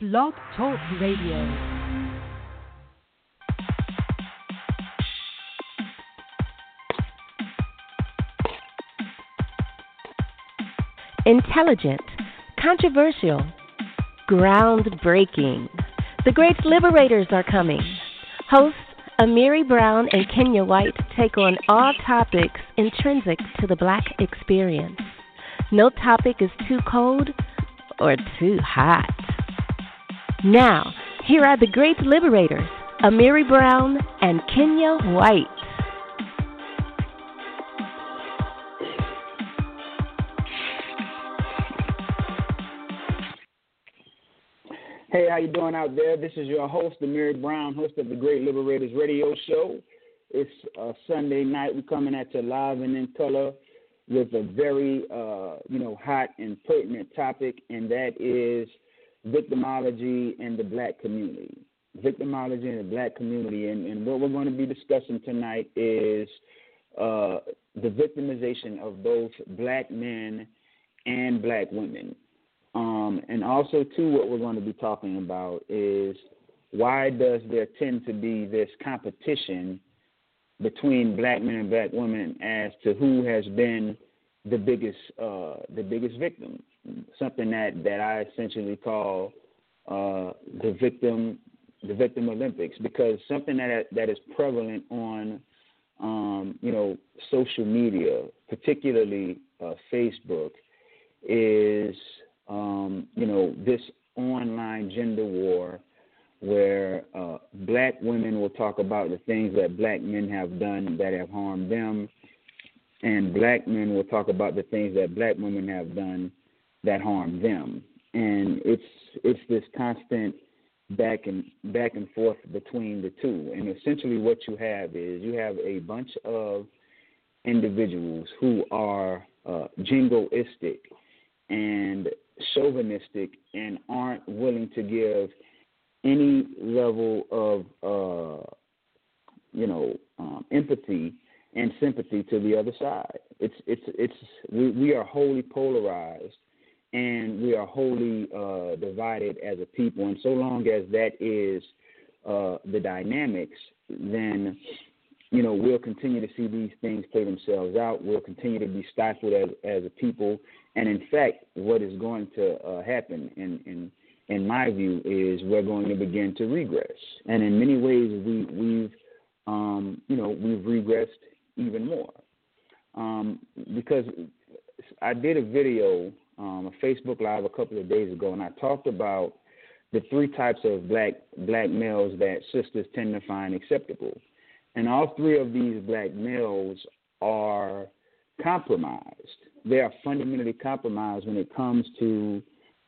Blog Talk Radio. Intelligent, controversial, groundbreaking. The great liberators are coming. Hosts Amiri Brown and Kenya White take on all topics intrinsic to the black experience. No topic is too cold or too hot. Now, here are the great liberators, Amiri Brown and Kenya White. Hey, how you doing out there? This is your host, Amiri Brown, host of the Great Liberators Radio Show. It's a Sunday night. We're coming at you live and in color with a very, uh, you know, hot and pertinent topic, and that is victimology in the black community. Victimology in the black community, and, and what we're going to be discussing tonight is uh, the victimization of both black men and black women. Um, and also, too, what we're going to be talking about is why does there tend to be this competition between black men and black women as to who has been the biggest uh, the biggest victim? Something that, that I essentially call uh, the victim the victim Olympics because something that that is prevalent on um, you know social media, particularly uh, Facebook, is um, you know, this online gender war where uh, black women will talk about the things that black men have done that have harmed them, and black men will talk about the things that black women have done that harm them. And it's it's this constant back and back and forth between the two. And essentially, what you have is you have a bunch of individuals who are uh, jingoistic and chauvinistic and aren't willing to give any level of uh, you know um, empathy and sympathy to the other side. It's it's it's we, we are wholly polarized and we are wholly uh, divided as a people. And so long as that is uh, the dynamics, then you know we'll continue to see these things play themselves out. We'll continue to be stifled as as a people, and in fact, what is going to uh, happen, in, in in my view, is we're going to begin to regress. And in many ways, we we've um, you know we've regressed even more um, because I did a video, um, a Facebook Live a couple of days ago, and I talked about the three types of black black males that sisters tend to find acceptable, and all three of these black males are compromised they are fundamentally compromised when it comes to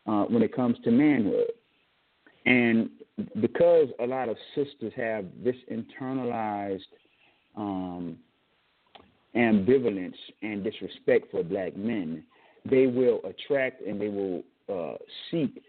uh, when it comes to manhood. And because a lot of sisters have this internalized um, ambivalence and disrespect for black men, they will attract and they will uh, seek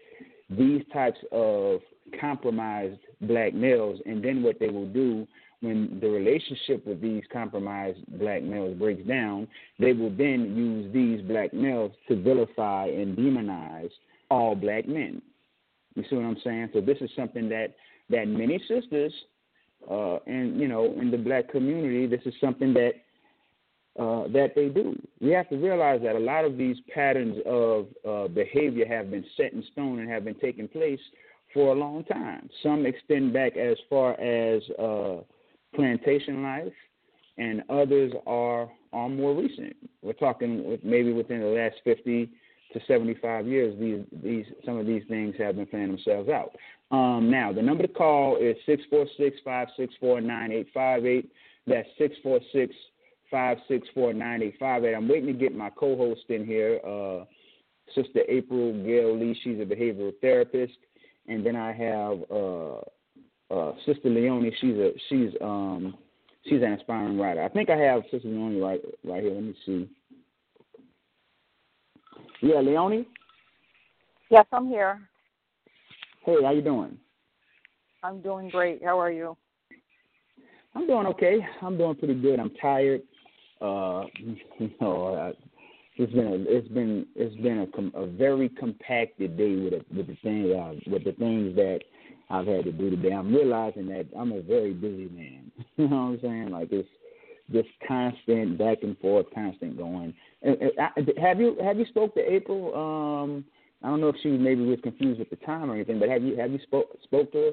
these types of compromised black males. And then what they will do when the relationship with these compromised black males breaks down, they will then use these black males to vilify and demonize all black men. You see what I'm saying? So this is something that that many sisters, uh, and you know, in the black community, this is something that uh, that they do. We have to realize that a lot of these patterns of uh, behavior have been set in stone and have been taking place for a long time. Some extend back as far as uh, plantation life, and others are are more recent. We're talking maybe within the last 50 to 75 years. These these some of these things have been playing themselves out. Um, now the number to call is six four six five six four nine eight five eight. That's six four six five six four nine eight five eight. I'm waiting to get my co-host in here, uh, Sister April Gail Lee. She's a behavioral therapist, and then I have. Uh, uh, Sister Leonie. She's a she's um she's an inspiring writer. I think I have Sister Leonie right right here. Let me see. Yeah, Leonie. Yes, I'm here. Hey, how you doing? I'm doing great. How are you? I'm doing okay. I'm doing pretty good. I'm tired. Uh, you know, it's been a, it's been it's been a, com, a very compacted day with a, with the things uh, with the things that I've had to do today. I'm realizing that I'm a very busy man. you know what I'm saying? Like it's just constant back and forth, constant going. Have you have you spoke to April? Um, I don't know if she maybe was confused with the time or anything, but have you have you spoke spoke to her?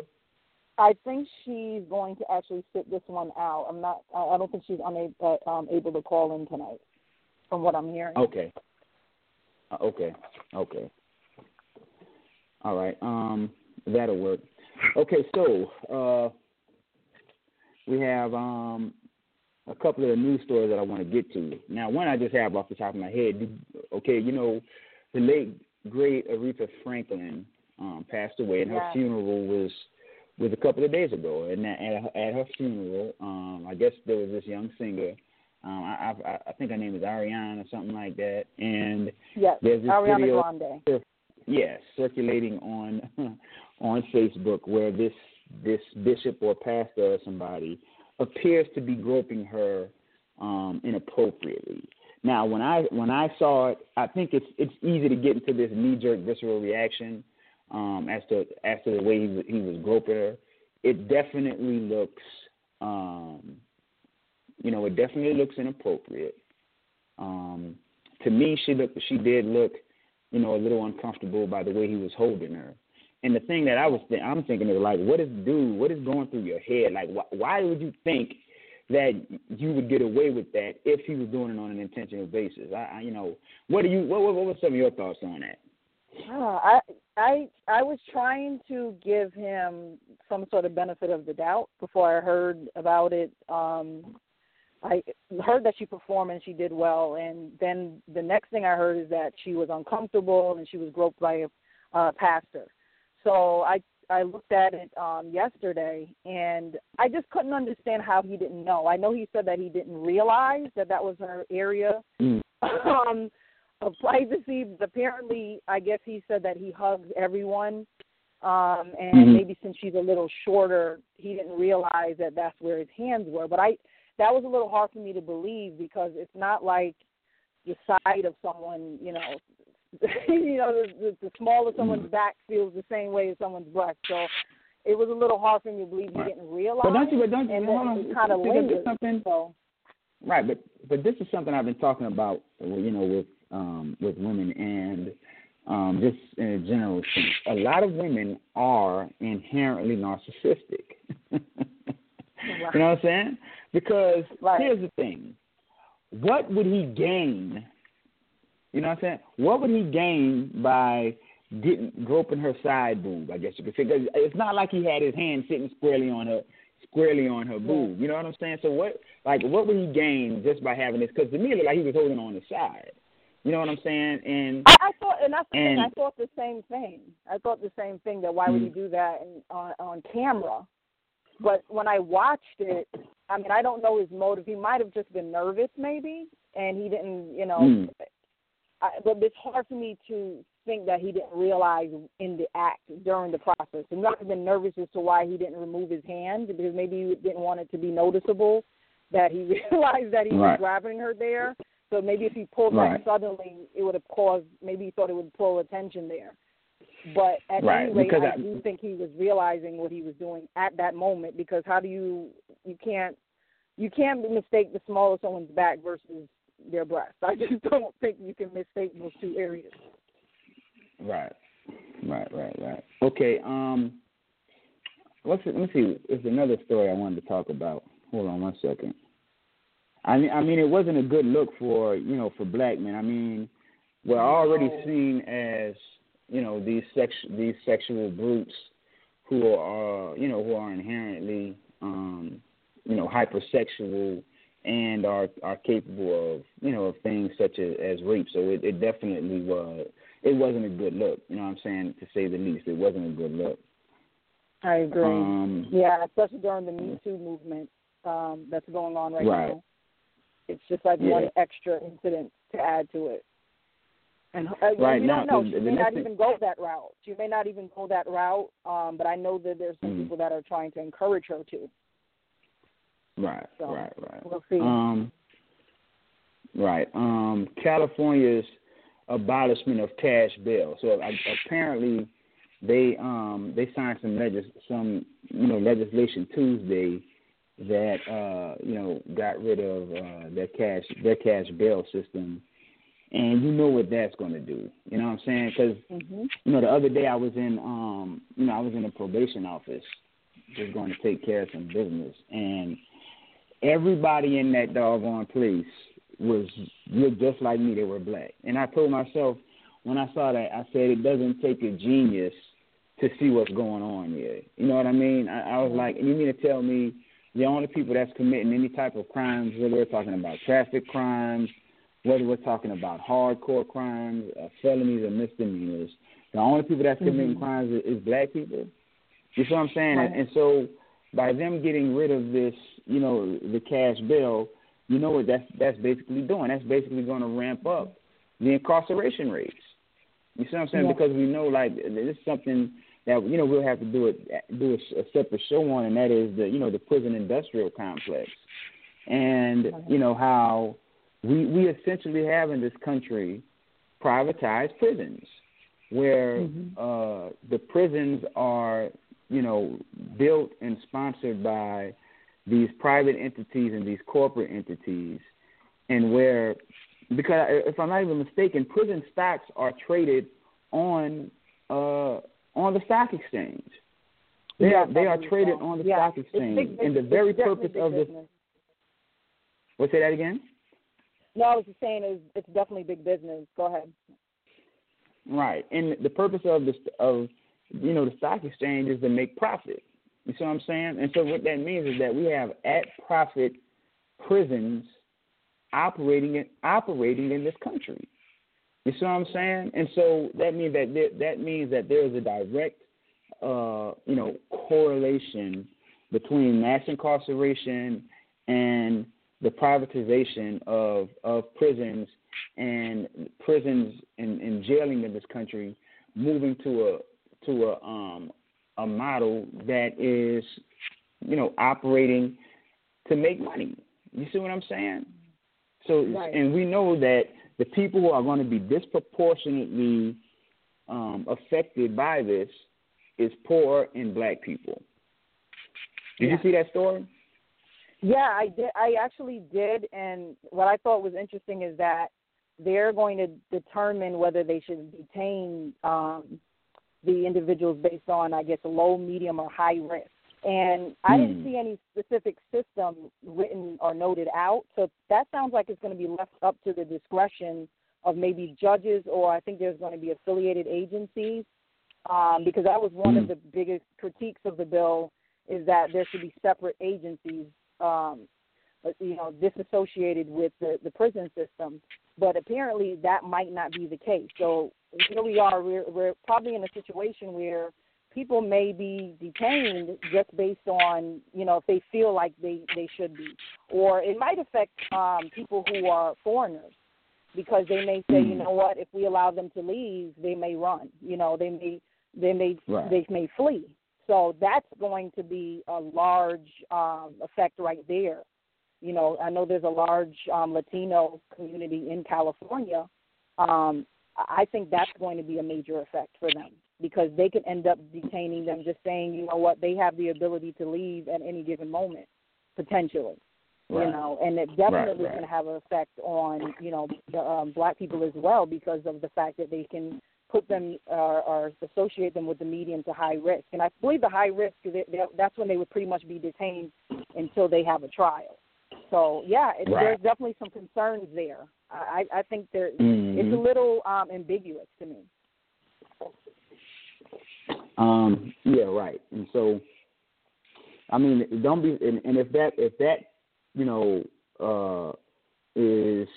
I think she's going to actually sit this one out. I'm not. I don't think she's unable uh, um, able to call in tonight, from what I'm hearing. Okay. Uh, okay. Okay. All right. Um, that'll work. Okay, so uh, we have um, a couple of the news stories that I want to get to. Now, one I just have off the top of my head. Okay, you know, the late great Aretha Franklin um, passed away, and her yeah. funeral was was a couple of days ago. And at, at her funeral, um, I guess there was this young singer. Um, I, I, I think her name is Ariana or something like that. And yes, there's this Ariana video, Grande. Yes, circulating on on Facebook where this this bishop or pastor or somebody appears to be groping her um, inappropriately. Now, when I when I saw it, I think it's it's easy to get into this knee jerk visceral reaction um, as to as to the way he, he was groping her. It definitely looks, um, you know, it definitely looks inappropriate. Um, to me, she looked she did look, you know, a little uncomfortable by the way he was holding her. And the thing that I was th- I'm thinking is like, what is dude? What is going through your head? Like, wh- why would you think that you would get away with that if he was doing it on an intentional basis? I, I you know, what do you? What, what, what were some of your thoughts on that? Uh, I I I was trying to give him some sort of benefit of the doubt before I heard about it. Um, I heard that she performed and she did well, and then the next thing I heard is that she was uncomfortable and she was groped by a uh, pastor. So I I looked at it um, yesterday, and I just couldn't understand how he didn't know. I know he said that he didn't realize that that was her area mm. um, of privacy. Apparently, I guess he said that he hugs everyone, um, and mm-hmm. maybe since she's a little shorter, he didn't realize that that's where his hands were. But I that was a little hard for me to believe because it's not like the side of someone, you know, you know, the, the, the small of someone's mm. back feels the same way as someone's breast. So it was a little hard for me to believe he didn't realize. But don't you? But don't you? And hold on. Kind of lingered. Something. So. Right, but but this is something I've been talking about, you know, with um with women and um just in a general sense. A lot of women are inherently narcissistic. right. You know what I'm saying? Because right. here's the thing: what would he gain you know what I'm saying? What would he gain by getting groping her side boob? I guess you could say because it's not like he had his hand sitting squarely on her, squarely on her boob. You know what I'm saying? So what, like, what would he gain just by having this? Because to me, it looked like he was holding on the side. You know what I'm saying? And I, I thought, and that's the and, thing. I thought the same thing. I thought the same thing. That why mm-hmm. would he do that in, on on camera? But when I watched it, I mean, I don't know his motive. He might have just been nervous, maybe, and he didn't, you know, mm. I, but it's hard for me to think that he didn't realize in the act during the process. He might have been nervous as to why he didn't remove his hand because maybe he didn't want it to be noticeable that he realized that he right. was grabbing her there. So maybe if he pulled right. that suddenly, it would have caused. Maybe he thought it would pull attention there. But at right. any rate, I, I do think he was realizing what he was doing at that moment. Because how do you you can't you can't mistake the small of someone's back versus their breast. I just don't think you can mistake those two areas. Right, right, right, right. Okay. Um, let's let me see. There's another story I wanted to talk about. Hold on one second. I mean, I mean, it wasn't a good look for you know for black men. I mean, we're already seen as you know these sex these sexual brutes who are you know who are inherently um, you know hypersexual and are are capable of you know of things such as, as rape. So it, it definitely was it wasn't a good look. You know what I'm saying to say the least. It wasn't a good look. I agree. Um, yeah, especially during the Me Too movement um, that's going on right, right. now. It's just like yeah. one extra incident to add to it. And uh, right you now, don't know. the, She may not thing, even go that route. She may not even go that route. Um, but I know that there's some mm-hmm. people that are trying to encourage her to. Right, So, right, right. We'll see. Um, Right. Um, California's abolishment of cash bail. So apparently, they um they signed some legis- some you know legislation Tuesday that uh you know got rid of uh their cash their cash bail system. And you know what that's going to do. You know what i'm saying? Because mm-hmm. you know the other day i was in um you know i was in a probation office just going to take care of some business. And everybody in that doggone place was looked just like me. They were black. And i told myself when i saw that i said it doesn't take a genius to see what's going on here. You know what i mean? I, I was like you mean to tell me the only people that's committing any type of crimes, whether we're talking about traffic crimes, whether we're talking about hardcore crimes, uh, felonies, or misdemeanors, the only people that's committing mm-hmm. crimes is, is black people. You see what I'm saying? Right. And, and so by them getting rid of this, you know, the cash bail, you know what that's that's basically doing? That's basically going to ramp up the incarceration rates. You see what I'm saying? Yeah. Because we know like this is something that you know we'll have to do it do a, a separate show on, and that is the you know the prison industrial complex, and you know how we we essentially have in this country privatized prisons, where mm-hmm. uh, the prisons are you know built and sponsored by these private entities and these corporate entities, and where because if I'm not even mistaken, prison stocks are traded on uh, on the stock exchange. They yeah, are they are traded on the yeah. stock exchange, big, and the very purpose of this. What say that again? No, I was just saying it's, it's definitely big business. Go ahead. Right, and the purpose of this of you know the stock exchange is to make profit. You see what I'm saying? And so what that means is that we have at profit prisons operating in, operating in this country. You see what I'm saying? And so that means that there, that means that there is a direct, uh, you know, correlation between mass incarceration and the privatization of of prisons and prisons and, and jailing in this country moving to a to a um a model that is you know operating to make money. You see what I'm saying? So right. and we know that the people who are going to be disproportionately um, affected by this is poor and black people. Did yeah. you see that story? Yeah, I did. I actually did, and what I thought was interesting is that they're going to determine whether they should detain um, the individuals based on, I guess, low, medium, or high risk. And I hmm. didn't see any specific system written or noted out. So that sounds like it's going to be left up to the discretion of maybe judges, or I think there's going to be affiliated agencies. Um, because that was one of hmm. the biggest critiques of the bill is that there should be separate agencies, um, you know, disassociated with the, the prison system. But apparently that might not be the case. So here we are. We're, we're probably in a situation where people may be detained just based on you know if they feel like they they should be. Or it might affect um people who are foreigners because they may say you know what if we allow them to leave they may run you know they may they may right. they may flee. So that's going to be a large um effect right there. You know i know there's a large um latino community in california. Um i think that's going to be a major effect for them because they could end up detaining them just saying, you know what, they have the ability to leave at any given moment, potentially. Right. You know, and it definitely right, right. going to have an effect on you know the, um, black people as well because of the fact that they can put them uh, or associate them with the medium to high risk. And I believe the high risk they, they, that's when they would pretty much be detained until they have a trial. So yeah, it, right. there's definitely some concerns there. I, I think there mm-hmm. it's a little um, ambiguous to me. Um, yeah, right. And so, I mean, don't be, and, and if that, if that, you know, uh, is,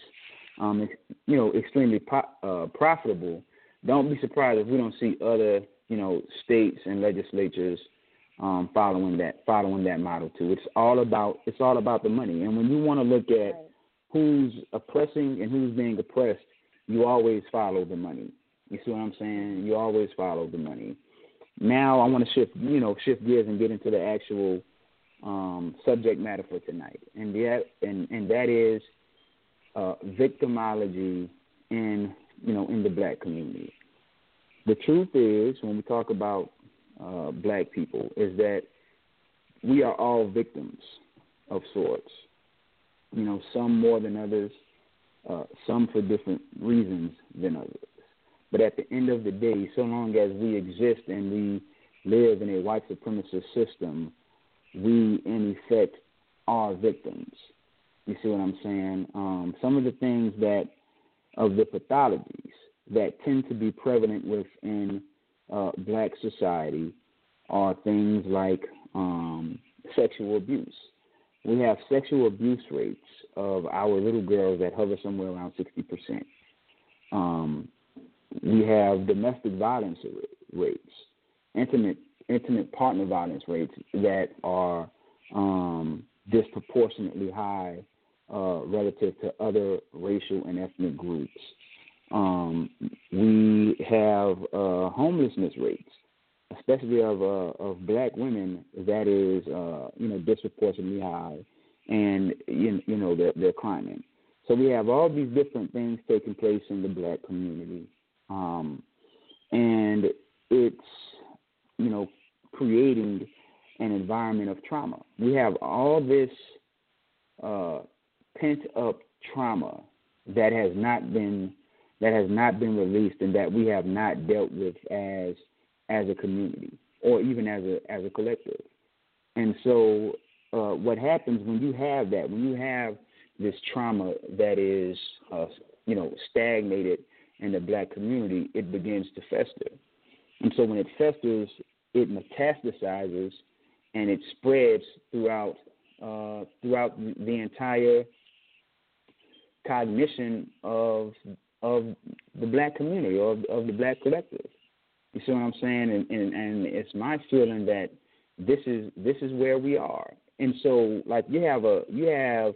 um, you know, extremely po- uh, profitable, don't be surprised if we don't see other, you know, states and legislatures um, following that, following that model too. It's all about, it's all about the money. And when you want to look at who's oppressing and who's being oppressed, you always follow the money. You see what I'm saying? You always follow the money now I want to shift, you know, shift gears and get into the actual um, subject matter for tonight, and that and and that is uh, victimology in you know in the black community. The truth is, when we talk about uh, black people, is that we are all victims of sorts. You know, some more than others, uh, some for different reasons than others. But at the end of the day, so long as we exist and we live in a white supremacist system, we in effect are victims. You see what I'm saying? Um, some of the things that of the pathologies that tend to be prevalent within uh, black society are things like um, sexual abuse. We have sexual abuse rates of our little girls that hover somewhere around 60%. Um, we have domestic violence rates, intimate intimate partner violence rates that are um, disproportionately high uh, relative to other racial and ethnic groups. Um, we have uh, homelessness rates, especially of uh, of black women, that is uh, you know disproportionately high, and you, you know they're, they're climbing. So we have all these different things taking place in the black community, um, and it's you know creating an environment of trauma. We have all this uh, pent up trauma that has not been that has not been released and that we have not dealt with as as a community or even as a as a collective. And so uh, what happens when you have that, when you have this trauma that is uh, you know stagnated in the black community, it begins to fester. And so when it festers, it metastasizes and it spreads throughout uh, throughout the entire cognition of of the black community or of, of the black collective. You see what I'm saying? And, and and it's my feeling that this is this is where we are. And so like you have a you have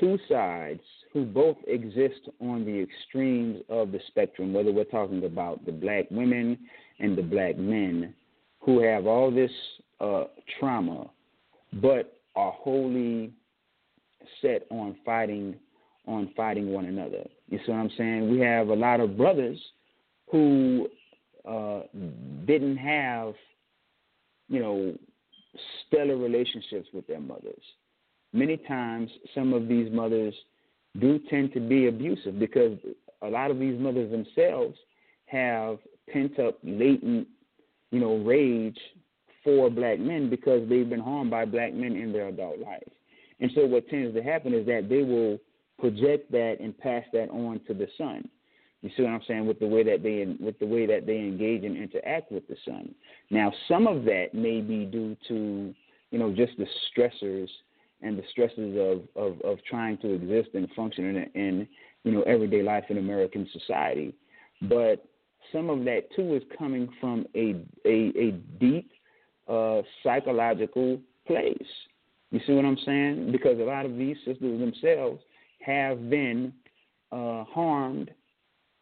two sides who both exist on the extremes of the spectrum, whether we're talking about the black women and the black men who have all this uh, trauma, but are wholly set on fighting on fighting one another. You see what I'm saying? We have a lot of brothers who uh, didn't have, you know, stellar relationships with their mothers. Many times, some of these mothers do tend to be abusive because a lot of these mothers themselves have pent up latent, you know, rage for black men because they've been harmed by black men in their adult life. And so what tends to happen is that they will project that and pass that on to the son. You see what I'm saying with the way that they with the way that they engage and interact with the son. Now, some of that may be due to you know just the stressors and the stresses of of, of trying to exist and function in, in you know everyday life in American society, but some of that too is coming from a a, a deep uh, psychological place. You see what I'm saying? Because a lot of these sisters themselves have been uh, harmed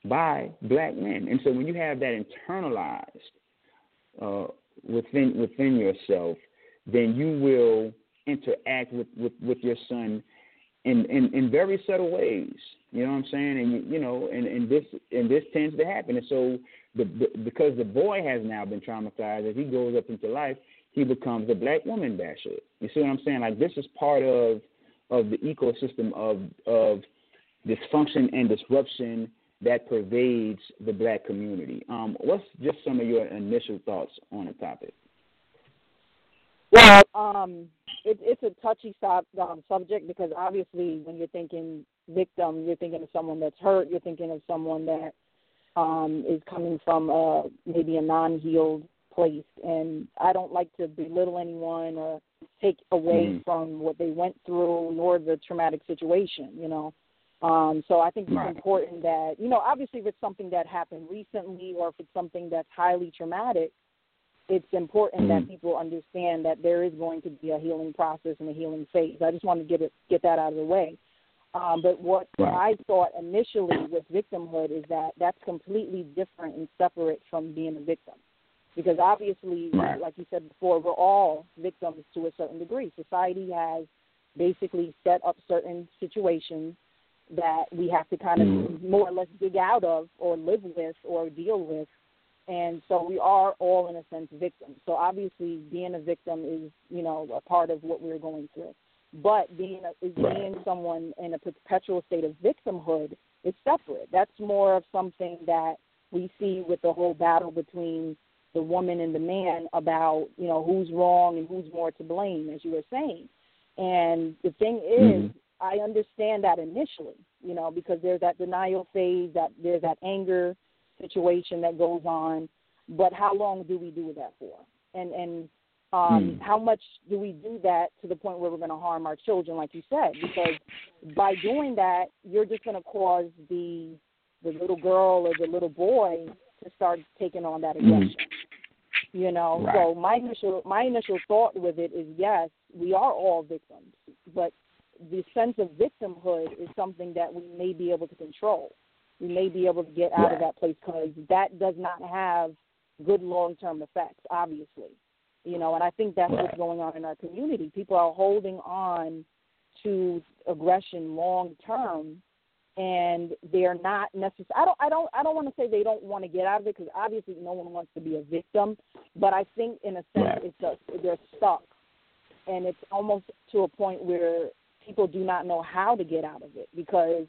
by black men, and so when you have that internalized uh, within within yourself, then you will interact with, with, with your son in, in, in very subtle ways. You know what I'm saying? And you, know, and, and this and this tends to happen. And so, the, the, because the boy has now been traumatized, as he goes up into life, he becomes a black woman basher. You see what I'm saying? Like this is part of of the ecosystem of of dysfunction and disruption that pervades the black community. Um, what's just some of your initial thoughts on the topic? Well, um, it, it's a touchy stop, um, subject because obviously, when you're thinking victim, you're thinking of someone that's hurt. You're thinking of someone that um, is coming from a, maybe a non-healed place. And I don't like to belittle anyone or take away mm. from what they went through, nor the traumatic situation. You know. Um, so I think it's right. important that, you know, obviously if it's something that happened recently or if it's something that's highly traumatic, it's important mm-hmm. that people understand that there is going to be a healing process and a healing phase. I just want to get it get that out of the way. Um, but what right. I thought initially with victimhood is that that's completely different and separate from being a victim, because obviously, right. like you said before, we're all victims to a certain degree. Society has basically set up certain situations that we have to kind of mm. more or less dig out of or live with or deal with. And so we are all, in a sense, victims. So obviously, being a victim is, you know, a part of what we're going through. But being a, is being someone in a perpetual state of victimhood is separate. That's more of something that we see with the whole battle between the woman and the man about, you know, who's wrong and who's more to blame, as you were saying. And the thing is, mm-hmm. I understand that initially, you know, because there's that denial phase, that there's that anger situation that goes on. But how long do we do that for? And and um, mm. how much do we do that to the point where we're going to harm our children, like you said? Because by doing that, you're just going to cause the the little girl or the little boy to start taking on that aggression. Mm. You know, right. so my initial my initial thought with it is yes, we are all victims, but the sense of victimhood is something that we may be able to control. We may be able to get out right. of that place because that does not have good long term effects, obviously. You know, and I think that's right. what's going on in our community. People are holding on to aggression long term and they're not necessarily I don't I don't I don't want to say they don't want to get out of it because obviously no one wants to be a victim, but I think in a sense right. it's a, they're stuck, and it's almost to a point where people do not know how to get out of it because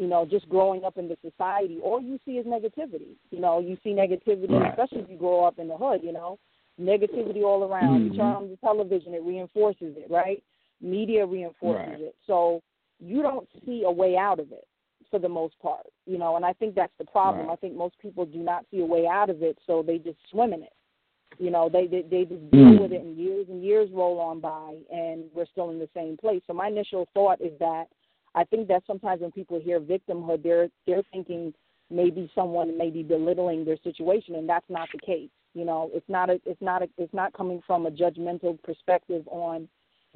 you know just growing up in the society all you see is negativity. You know you see negativity, right. especially if you grow up in the hood. You know negativity all around. Mm-hmm. You turn on the television, it reinforces it, right? Media reinforces right. it. So you don't see a way out of it for the most part, you know, and I think that's the problem. Right. I think most people do not see a way out of it, so they just swim in it. You know, they they, they just deal mm. with it, and years and years roll on by, and we're still in the same place. So my initial thought is that I think that sometimes when people hear victimhood, they're they're thinking maybe someone may be belittling their situation, and that's not the case. You know, it's not a it's not a, it's not coming from a judgmental perspective on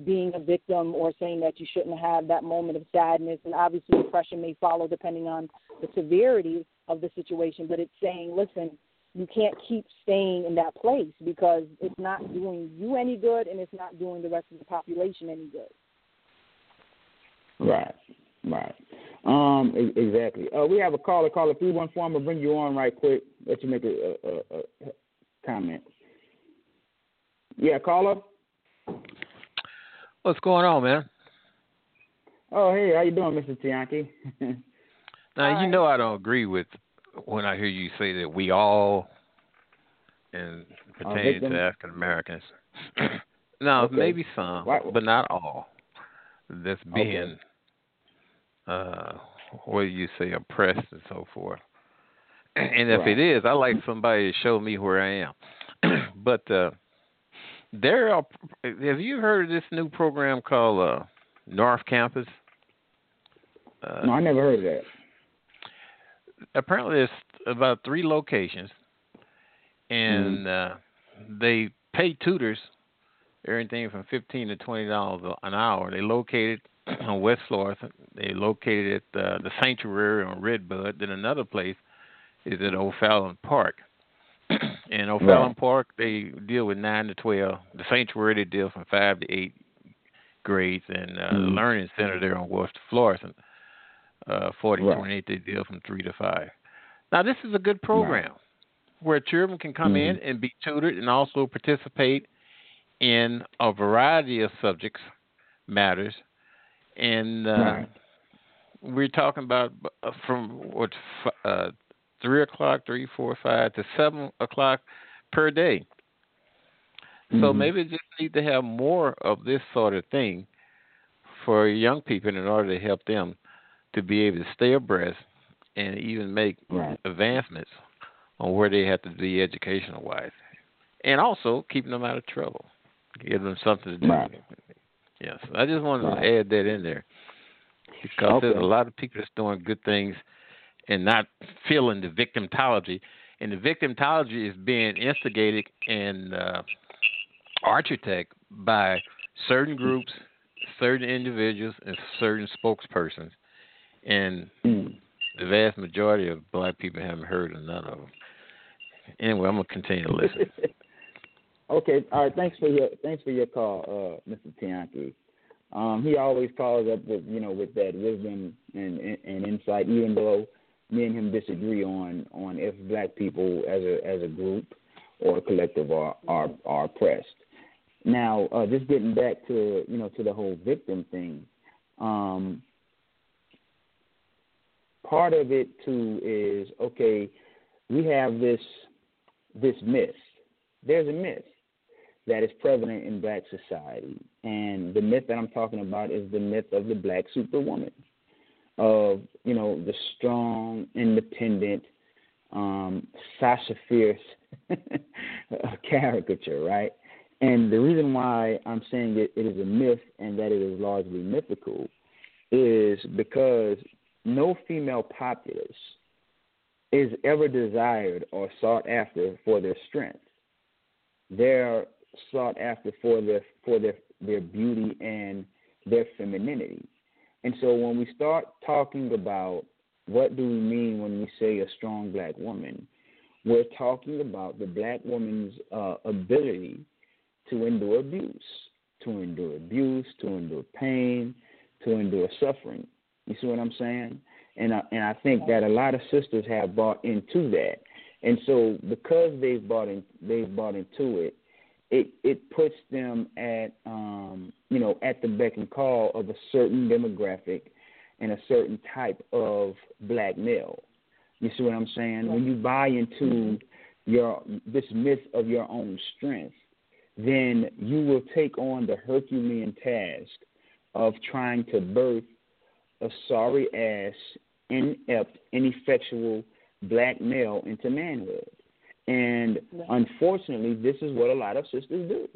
being a victim or saying that you shouldn't have that moment of sadness. And obviously, depression may follow depending on the severity of the situation. But it's saying, listen, you can't keep staying in that place because it's not doing you any good and it's not doing the rest of the population any good. Right, right. Um, exactly. Uh, we have a caller. Caller three one four. I'm gonna bring you on right quick. Let you make a, a, a, a comment. Yeah, caller. What's going on, man? Oh, hey, how you doing, Mr. Tianki? now, you know I don't agree with when I hear you say that we all, and pertaining to African Americans. now, okay. maybe some, Why? but not all. That's being, okay. Uh, what do you say, oppressed and so forth. And if right. it is, I like somebody to show me where I am. but uh, there are. Have you heard of this new program called uh, North Campus? Uh, no, I never heard of that. Apparently, it's about three locations, and mm. uh, they pay tutors everything from fifteen to twenty dollars an hour. They located on West Florissant. They located at uh, the Sanctuary on Redbud. Then another place is at O'Fallon Park. in O'Fallon right. Park, they deal with nine to twelve. The Sanctuary they deal from five to eight grades, and uh, mm-hmm. the Learning Center there on West Florissant, uh, forty right. twenty eight, they deal from three to five. Now this is a good program right. where children can come mm-hmm. in and be tutored and also participate in a variety of subjects, matters, and uh, we're talking about uh, from what uh, three o'clock, three, four, five to seven o'clock per day. Mm-hmm. So maybe just need to have more of this sort of thing for young people in order to help them to be able to stay abreast and even make right. advancements on where they have to be educational wise. And also keeping them out of trouble. Give them something to do. Right. Yes. I just wanted to add that in there. Because okay. there's a lot of people that's doing good things and not feeling the victimology. And the victimology is being instigated and uh, architect by certain groups, certain individuals, and certain spokespersons. And mm. the vast majority of black people haven't heard of none of them. Anyway, I'm gonna continue to listen. okay, all right. Thanks for your thanks for your call, uh, Mr. Tianki. Um, he always follows up with you know with that wisdom and, and, and insight, even though me and him disagree on on if black people as a as a group or a collective are are, are oppressed. Now, uh, just getting back to you know to the whole victim thing, um, part of it too is okay. We have this this myth. There's a myth that is prevalent in black society, and the myth that I'm talking about is the myth of the black superwoman, of you know the strong, independent, um, Sasha Fierce caricature, right? And the reason why I'm saying it, it is a myth and that it is largely mythical is because no female populace is ever desired or sought after for their strength. They're sought after for their for their their beauty and their femininity. And so when we start talking about what do we mean when we say a strong black woman, we're talking about the black woman's uh, ability to endure abuse, to endure abuse, to endure pain, to endure suffering. You see what I'm saying? And I, and I think that a lot of sisters have bought into that, and so because they've bought in, they've bought into it, it it puts them at um, you know at the beck and call of a certain demographic and a certain type of black male. You see what I'm saying? When you buy into your this myth of your own strength, then you will take on the Herculean task of trying to birth a sorry ass, inept, ineffectual black male into manhood. And unfortunately, this is what a lot of sisters do.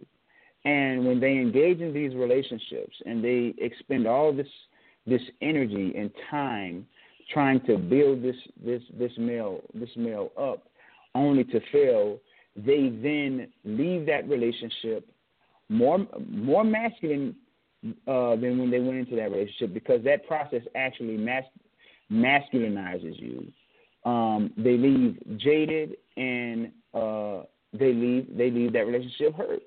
And when they engage in these relationships and they expend all this this energy and time trying to build this this this male this male up, only to fail, they then leave that relationship more more masculine uh, than when they went into that relationship because that process actually mas- masculinizes you. Um, they leave jaded and uh, they leave they leave that relationship hurt,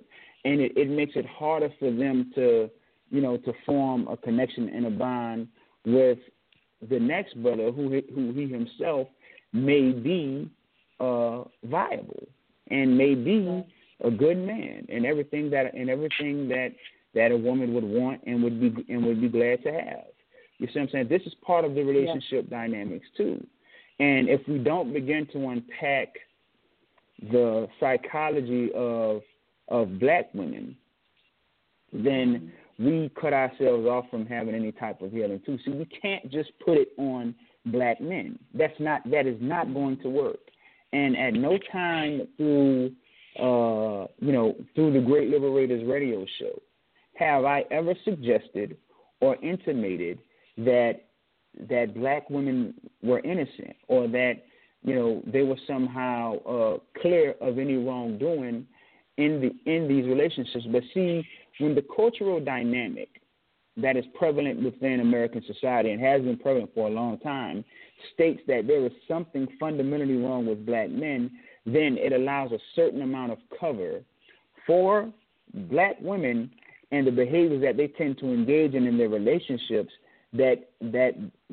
and it, it makes it harder for them to you know to form a connection and a bond with the next brother who who he himself may be uh, viable and may be a good man and everything that and everything that that a woman would want and would be and would be glad to have. You see what I'm saying? This is part of the relationship yeah. dynamics too. And if we don't begin to unpack the psychology of of black women, then mm-hmm. we cut ourselves off from having any type of healing too. So we can't just put it on black men. That's not that is not going to work. And at no time through uh, you know, through the Great Liberators radio show, have I ever suggested or intimated that that black women were innocent or that you know they were somehow uh, clear of any wrongdoing in the in these relationships. But see, when the cultural dynamic that is prevalent within American society and has been prevalent for a long time states that there is something fundamentally wrong with black men, then it allows a certain amount of cover for black women and the behaviors that they tend to engage in in their relationships that that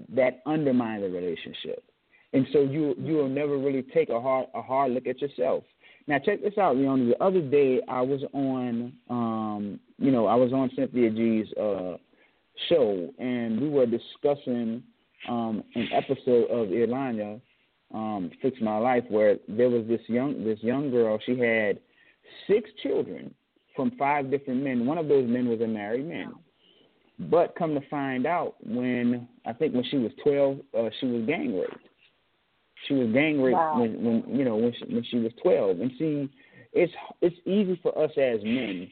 that undermine the relationship. And so you you will never really take a hard a hard look at yourself. Now check this out, Leon. The other day I was on um you know, I was on Cynthia G's uh show and we were discussing um an episode of Iyanla um Fix My Life where there was this young this young girl, she had six children from five different men. One of those men was a married man. But come to find out, when I think when she was twelve, uh, she was gang raped. She was gang raped wow. when, when you know when she, when she was twelve. And see, it's it's easy for us as men,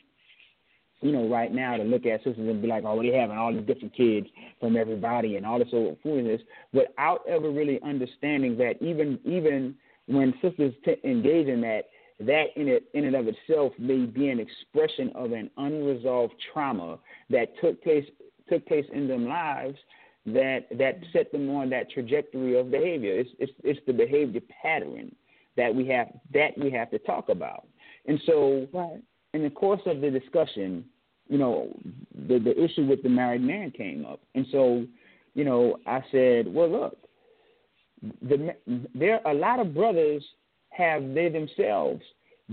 you know, right now to look at sisters and be like, oh, they having all these different kids from everybody and all this old foolishness, without ever really understanding that even even when sisters t- engage in that, that in it in and of itself may be an expression of an unresolved trauma that took place took place in them lives that that set them on that trajectory of behavior. It's it's it's the behavior pattern that we have that we have to talk about. And so right. in the course of the discussion, you know, the the issue with the married man came up, and so, you know, I said, well, look, the there a lot of brothers have they themselves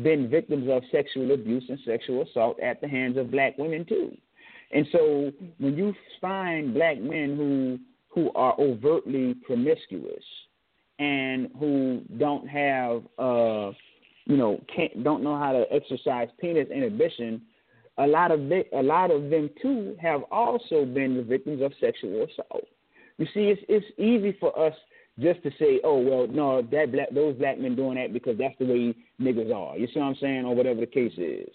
been victims of sexual abuse and sexual assault at the hands of black women too. And so when you find black men who who are overtly promiscuous and who don't have uh you know can't don't know how to exercise penis inhibition a lot of a lot of them too have also been the victims of sexual assault. You see it's it's easy for us just to say oh well no that black those black men doing that because that's the way niggas are. You see what i'm saying? Or whatever the case is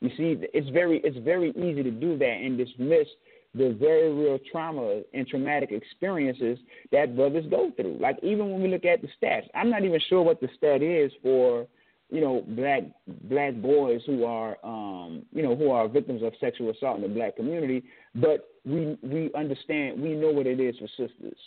you see it's very it's very easy to do that and dismiss the very real trauma and traumatic experiences that brothers go through. Like even when we look at the stats, I'm not even sure what the stat is for you know black black boys who are um, you know who are victims of sexual assault in the black community, but we we understand we know what it is for sisters.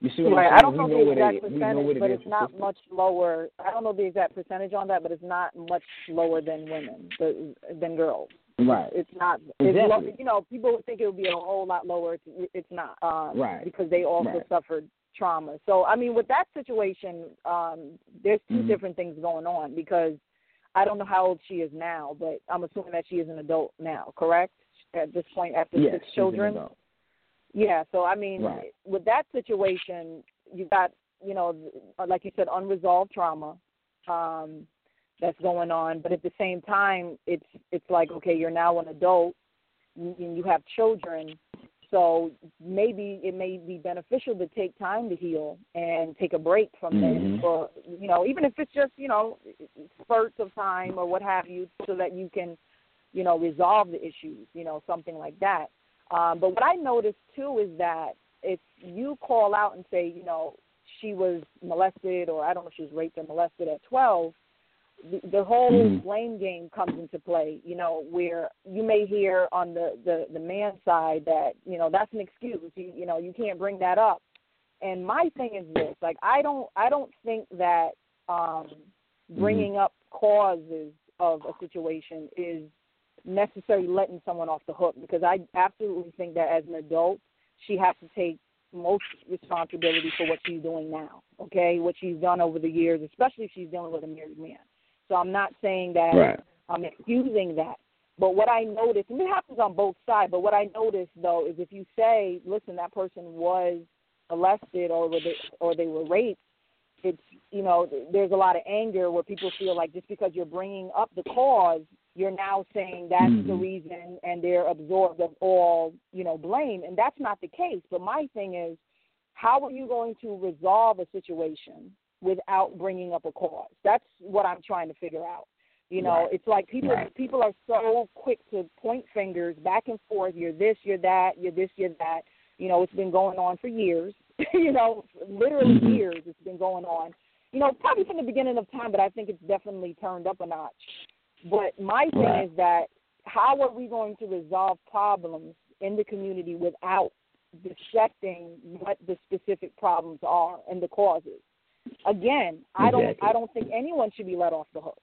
You see what right. I'm saying? I don't know, know the exact it, percentage, but it it's not much lower. I don't know the exact percentage on that, but it's not much lower than women, than girls. Right. It's not. It's Exactly. low, you know, people would think it would be a whole lot lower. It's, it's not. Um, Right. Because they also Right. suffered trauma. So I mean, with that situation, um, there's 2 Mhm. different things going on because I don't know how old she is now, but I'm assuming that she is an adult now. Correct? At this point, after yes, six she's an children. adult. Yeah, so I mean, Right. with that situation, you've got you know, like you said, unresolved trauma um, that's going on. But at the same time, it's it's like okay, you're now an adult and you have children, so maybe it may be beneficial to take time to heal and take a break from Mhm. this, or you know, even if it's just you know spurts of time or what have you, so that you can you know resolve the issues, you know, something like that. Um, but what I noticed too is that if you call out and say, you know, she was molested or I don't know if she was raped or molested at 12, the, the whole Mhm. blame game comes into play, you know, where you may hear on the, the, the man's side that, you know, that's an excuse. You, you know, you can't bring that up. And my thing is this, like I don't I don't think that um bringing up causes of a situation is necessarily letting someone off the hook because I absolutely think that as an adult, she has to take most responsibility for what she's doing now. Okay, what she's done over the years, especially if she's dealing with a married man. So I'm not saying that Right. I'm excusing that. But what I noticed, and it happens on both sides, but what I noticed though is if you say, listen, that person was molested or were they, or they were raped, it's you know there's a lot of anger where people feel like just because you're bringing up the cause, you're now saying that's the Mhm. reason, and they're absorbed of all you know blame, and that's not the case. But my thing is, how are you going to resolve a situation without bringing up a cause? That's what I'm trying to figure out. You know, Right. it's like people Right. people are so quick to point fingers back and forth. You're this, you're that, you're this, you're that. You know, it's been going on for years. you know, literally Mhm. years it's been going on. You know, probably from the beginning of time, but I think it's definitely turned up a notch. But my thing Right. is that how are we going to resolve problems in the community without dissecting what the specific problems are and the causes? Again, I don't I don't think anyone should be let off the hook.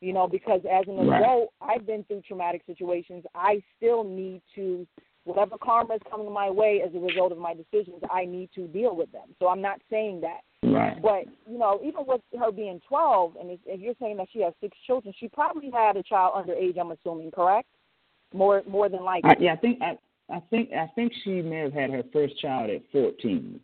You know, because as an Right. adult, I've been through traumatic situations. I still need to whatever karma is coming my way as a result of my decisions, I need to deal with them. So I'm not saying that. Right. But you know, even with her being 12, and if, you're saying that she has six children, she probably had a child underage. I'm assuming, correct? More more than likely. I, yeah, I think I, I think I think she may have had her first child at fourteen.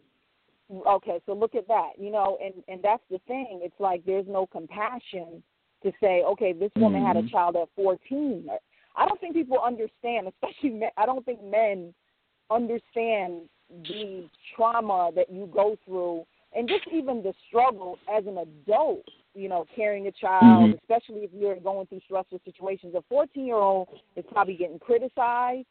Okay, so look at that. You know, and and that's the thing. It's like there's no compassion to say, okay, this woman had a Mhm. child at 14. I don't think people understand, especially men. I don't think men understand the trauma that you go through, and just even the struggle as an adult. You know, carrying a child, Mhm. especially if you're going through stressful situations. A 14 year old is probably getting criticized.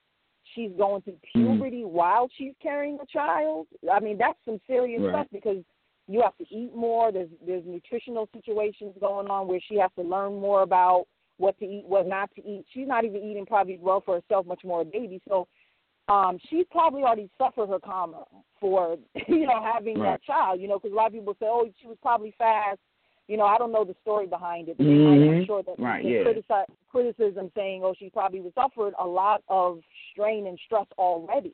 She's going through Mhm. puberty while she's carrying a child. I mean, that's some serious Right. stuff because you have to eat more. There's there's nutritional situations going on where she has to learn more about what to eat, what not to eat. She's not even eating probably well for herself, much more a baby. So um, she's probably already suffered her karma for you know having Right. that child. You know, because a lot of people say, oh, she was probably fast. you know, I don't know the story behind it, but mm-hmm. I'm sure that right, yeah. critici- criticism saying, oh, she probably suffered a lot of strain and stress already.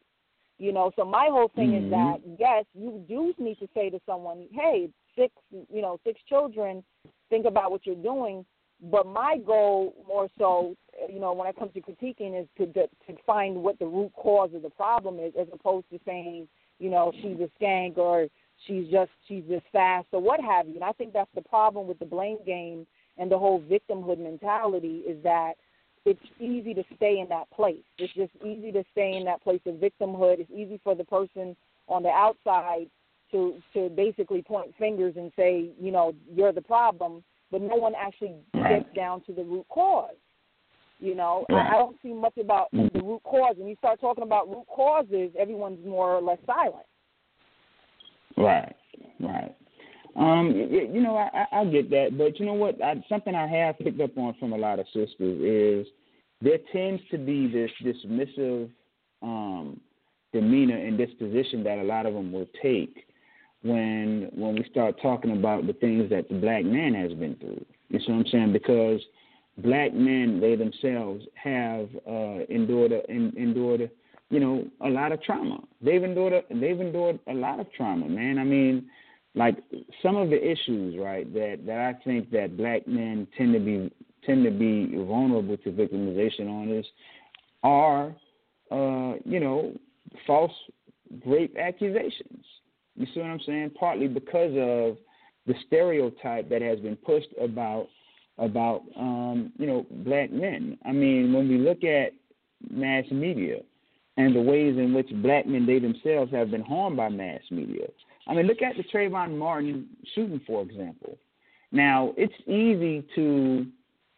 You know, so my whole thing mm-hmm. is that yes, you do need to say to someone, hey, six, you know, six children, think about what you're doing. But my goal more so, you know, when it comes to critiquing, is to to, to find what the root cause of the problem is, as opposed to saying, you know, she's a skank or she's just she's just fast or what have you. And I think that's the problem with the blame game and the whole victimhood mentality is that it's easy to stay in that place. It's just easy to stay in that place of victimhood. It's easy for the person on the outside to to basically point fingers and say, you know, you're the problem, but no one actually gets down to the root cause. You know. I don't see much about the root cause. When you start talking about root causes, everyone's more or less silent. Right, right. Um, you, you know, I, I get that, but you know what? I, something I have picked up on from a lot of sisters is there tends to be this dismissive um, demeanor and disposition that a lot of them will take when when we start talking about the things that the black man has been through. You see what I'm saying? Because black men, they themselves have uh, endured a, endured a, you know, a lot of trauma. They've endured a, they've endured a lot of trauma, man. I mean, like some of the issues, right, that that I think that black men tend to be tend to be vulnerable to victimization on is are uh, you know, false rape accusations. You see what I'm saying? Partly because of the stereotype that has been pushed about about um, you know black men. I mean, when we look at mass media, and the ways in which black men they themselves have been harmed by mass media. I mean, look at the Trayvon Martin shooting, for example. Now, it's easy to,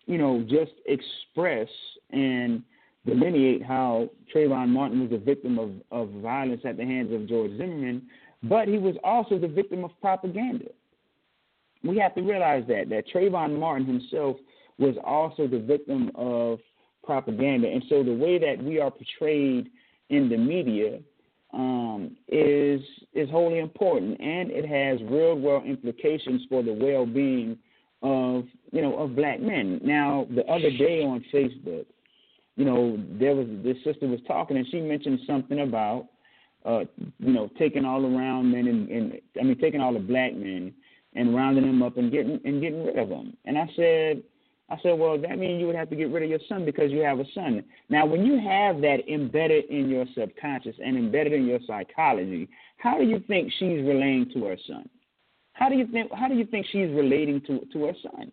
you know, just express and delineate how Trayvon Martin was a victim of, of violence at the hands of George Zimmerman, but he was also the victim of propaganda. We have to realize that that Trayvon Martin himself was also the victim of propaganda, and so the way that we are portrayed in the media um, is is wholly important, and it has real world implications for the well being of you know of black men. Now, the other day on Facebook, you know, there was this sister was talking, and she mentioned something about uh, you know taking all around men and, and I mean taking all the black men and rounding them up and getting and getting rid of them. And I said, I said, well, that means you would have to get rid of your son because you have a son. Now, when you have that embedded in your subconscious and embedded in your psychology, how do you think she's relating to her son? How do you think? How do you think she's relating to to her son?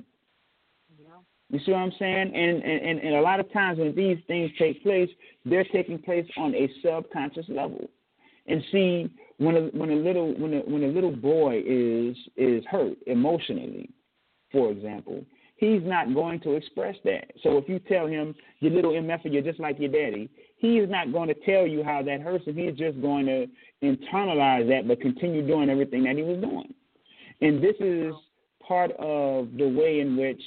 You see what I'm saying? And, and and a lot of times when these things take place, they're taking place on a subconscious level. And see, when a when a little when a when a little boy is is hurt emotionally, for example, he's not going to express that. So if you tell him, your little MF, you're just like your daddy, he is not going to tell you how that hurts him. He's just going to internalize that but continue doing everything that he was doing. And this is part of the way in which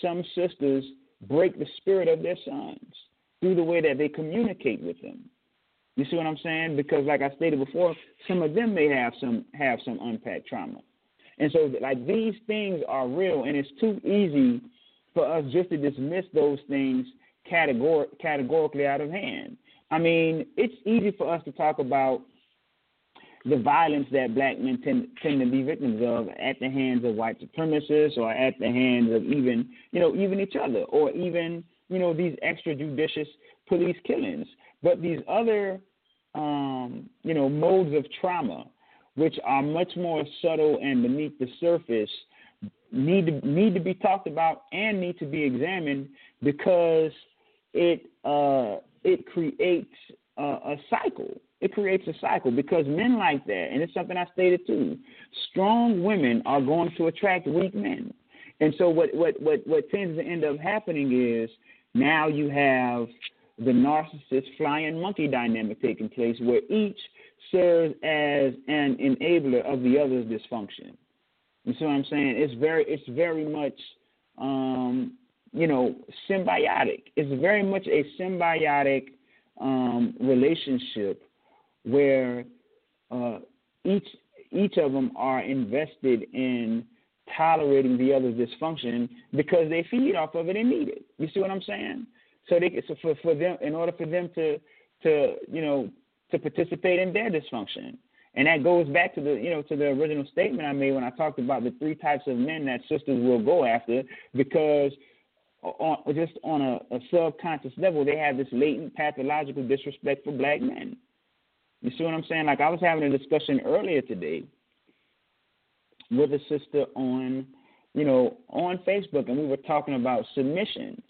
some sisters break the spirit of their sons through the way that they communicate with them. You see what I'm saying? Because like I stated before, some of them may have some have some unpacked trauma. And so, like, these things are real, and it's too easy for us just to dismiss those things categor- categorically out of hand. I mean, it's easy for us to talk about the violence that black men tend, tend to be victims of at the hands of white supremacists or at the hands of even, you know, even each other or even, you know, these extrajudicious police killings. But these other, um, you know, modes of trauma which are much more subtle and beneath the surface, need to need to be talked about and need to be examined because it uh, it creates a, a cycle. It creates a cycle because men like that, and it's something I stated too. Strong women are going to attract weak men, and so what what what what tends to end up happening is now you have the narcissist flying monkey dynamic taking place where each serves as an enabler of the other's dysfunction. You see what I'm saying? It's very it's very much um, you know symbiotic. It's very much a symbiotic um, relationship where uh, each each of them are invested in tolerating the other's dysfunction because they feed off of it and need it. You see what I'm saying? So they so for for them in order for them to to you know to participate in their dysfunction. And that goes back to the you know to the original statement I made when I talked about the three types of men that sisters will go after because on just on a, a subconscious level they have this latent pathological disrespect for black men. You see what I'm saying? Like I was having a discussion earlier today with a sister on, you know, on Facebook, and we were talking about submission,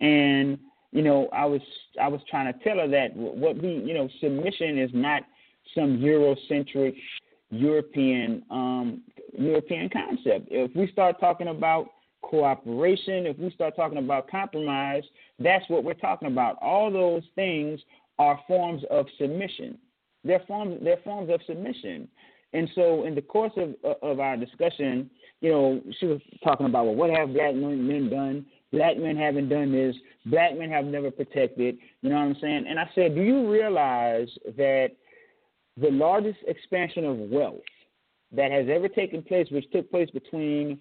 and you know, I was I was trying to tell her that what we, you know, submission is not some Eurocentric European um, European concept. If we start talking about cooperation, if we start talking about compromise, that's what we're talking about. All those things are forms of submission. They're forms they're forms of submission. And so, in the course of of our discussion, you know, she was talking about well, what have black men done? Black men haven't done this. Black men have never protected. You know what I'm saying? And I said, do you realize that the largest expansion of wealth that has ever taken place, which took place between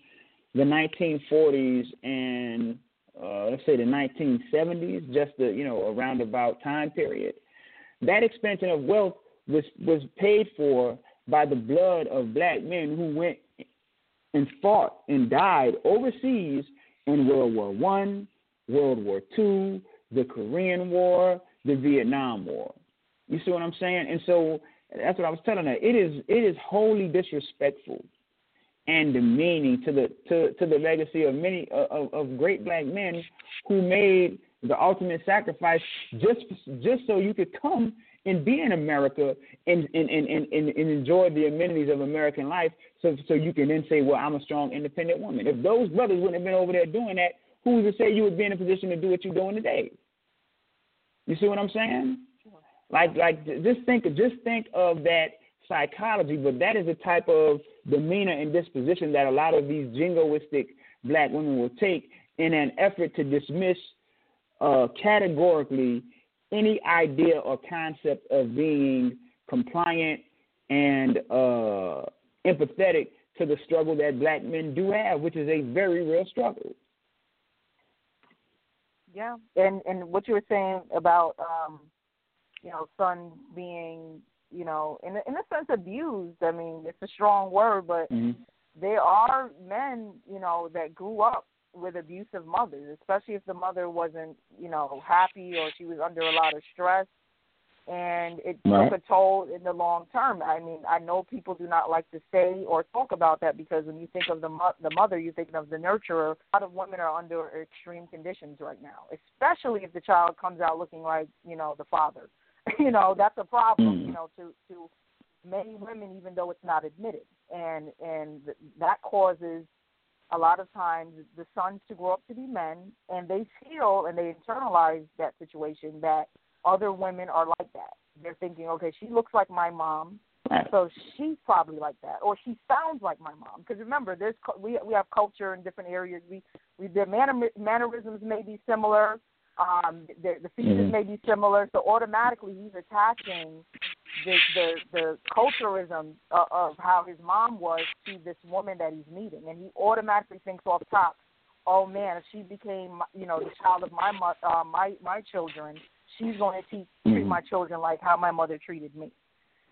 the 1940s and uh, let's say the 1970s, just the you know around about time period, that expansion of wealth was was paid for by the blood of black men who went and fought and died overseas in World War One, World War Two, the Korean War, the Vietnam War. You see what I'm saying? And so that's what I was telling her. It is it is wholly disrespectful and demeaning to the to, to the legacy of many of, of great black men who made the ultimate sacrifice just just so you could come and be in America and and, and, and, and enjoy the amenities of American life so so you can then say, Well, I'm a strong independent woman. If those brothers wouldn't have been over there doing that, who's to say you would be in a position to do what you're doing today? You see what I'm saying? Like like just think just think of that psychology, but that is the type of demeanor and disposition that a lot of these jingoistic black women will take in an effort to dismiss uh, categorically any idea or concept of being compliant and uh, empathetic to the struggle that black men do have, which is a very real struggle. Yeah, and and what you were saying about um, you know son being you know in a, in a sense abused. I mean, it's a strong word, but mm-hmm. there are men you know that grew up with abusive mothers, especially if the mother wasn't, you know, happy or she was under a lot of stress and it right. took a toll in the long term. I mean, I know people do not like to say or talk about that because when you think of the mo- the mother, you think of the nurturer. A lot of women are under extreme conditions right now, especially if the child comes out looking like you know the father. you know, that's a problem. Mm. You know, to to many women, even though it's not admitted, and and that causes a lot of times the sons to grow up to be men and they feel and they internalize that situation that other women are like that. They're thinking, okay, she looks like my mom, so she's probably like that, or she sounds like my mom. Because remember, there's we we have culture in different areas. We we their manner, mannerisms may be similar. Um, the, the features mm-hmm. may be similar, so automatically he's attaching the the, the culturalism of, of how his mom was to this woman that he's meeting, and he automatically thinks off top, oh man, if she became you know the child of my uh, my my children, she's going to teach, treat mm-hmm. my children like how my mother treated me.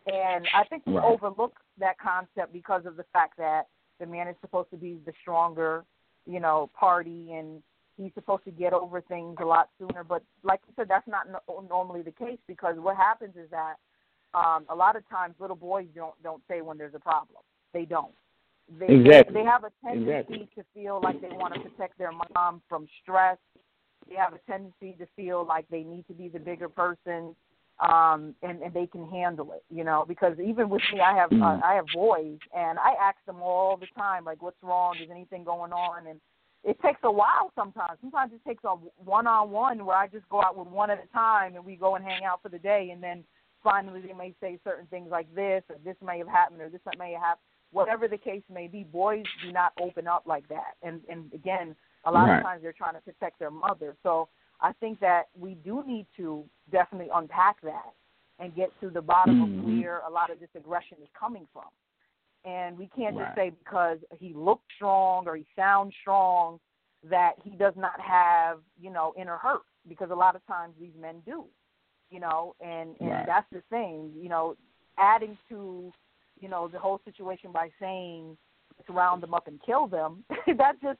And I think we right. overlook that concept because of the fact that the man is supposed to be the stronger, you know, party and he's supposed to get over things a lot sooner. But like you said, that's not no- normally the case because what happens is that um, a lot of times little boys don't don't say when there's a problem. They don't. They, exactly. They, they have a tendency exactly. to feel like they want to protect their mom from stress. They have a tendency to feel like they need to be the bigger person, um, and and they can handle it. You know, because even with me, I have uh, I have boys, and I ask them all the time, like, "What's wrong? Is anything going on?" And it takes a while sometimes. Sometimes it takes a one on one where I just go out with one at a time and we go and hang out for the day and then finally they may say certain things like this or this may have happened or this may have happened. Whatever the case may be, boys do not open up like that. And and again, a lot right. of times they're trying to protect their mother. So I think that we do need to definitely unpack that and get to the bottom mm-hmm. of where a lot of this aggression is coming from. And we can't Right. just say because he looks strong or he sounds strong that he does not have, you know, inner hurt because a lot of times these men do. You know, and and Right. that's the thing, you know, adding to, you know, the whole situation by saying let's round them up and kill them, that just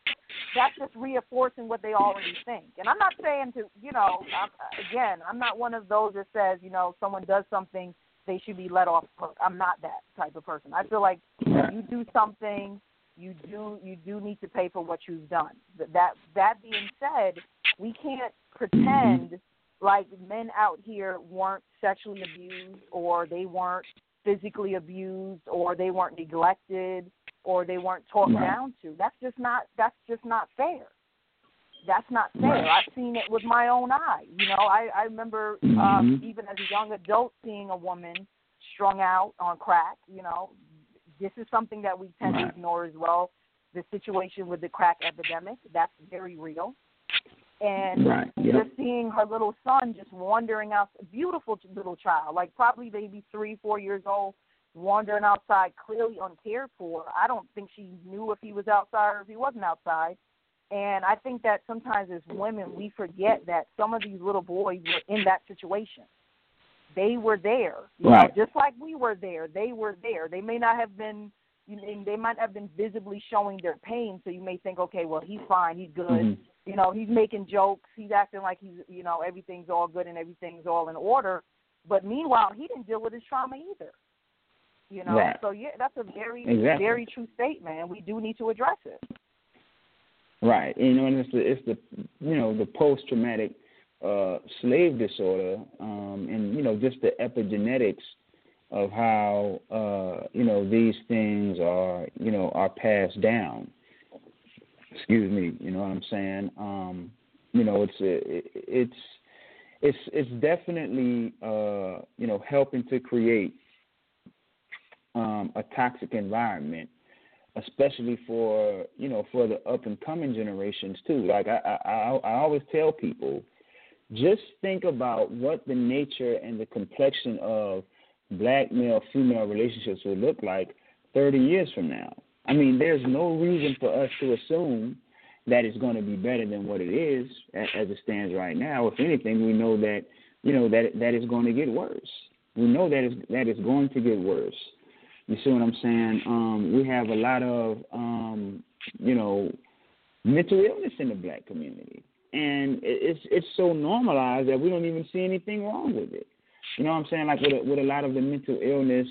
that's just reinforcing what they already think. And I'm not saying to, you know, I'm, again, I'm not one of those that says, you know, someone does something, they should be let off hook. I'm not that type of person. I feel like you do something, you do you do need to pay for what you've done. But that that being said, we can't pretend like men out here weren't sexually abused or they weren't physically abused or they weren't neglected or they weren't talked Right. down to. That's just not that's just not fair. That's not fair. Right. I've seen it with my own eye. You know, I I remember um, Mhm. even as a young adult seeing a woman strung out on crack. You know, this is something that we tend to ignore as well. The situation with the crack epidemic that's very real, and Right. Yep. just seeing her little son just wandering out, a beautiful little child, like probably maybe three, four years old, wandering outside, clearly uncared for. I don't think she knew if he was outside or if he wasn't outside. And I think that sometimes as women, we forget that some of these little boys were in that situation. They were there, you Right. know, just like we were there. They were there. They may not have been, you know, they might have been visibly showing their pain. So you may think, okay, well, he's fine, he's good Mhm. you know he's making jokes he's acting like he's you know everything's all good and everything's all in order but meanwhile he didn't deal with his trauma either you know Right. so yeah that's a very Exactly. very true statement and we do need to address it Right. You know, and it's the it's the you know the post traumatic uh, slave disorder, um, and you know just the epigenetics of how uh, you know these things are you know are passed down. Excuse me. You know what I'm saying? Um, you know, it's it's it's it's definitely uh, you know helping to create um, a toxic environment especially for you know for the up and coming generations too. Like I, I I always tell people, just think about what the nature and the complexion of black male female relationships will look like 30 years from now. I mean, there's no reason for us to assume that it's going to be better than what it is as it stands right now. If anything, we know that you know that that is going to get worse. We know that is that is going to get worse. You see what I'm saying? Um, we have a lot of, um, you know, mental illness in the black community, and it's it's so normalized that we don't even see anything wrong with it. You know what I'm saying? Like with a, with a lot of the mental illness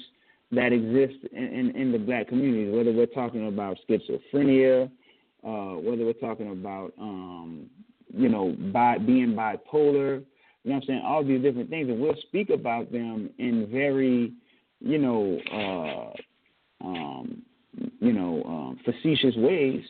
that exists in, in, in the black community, whether we're talking about schizophrenia, uh, whether we're talking about, um, you know, bi- being bipolar, you know what I'm saying? All these different things, and we'll speak about them in very you know, uh, um, you know, um, facetious ways,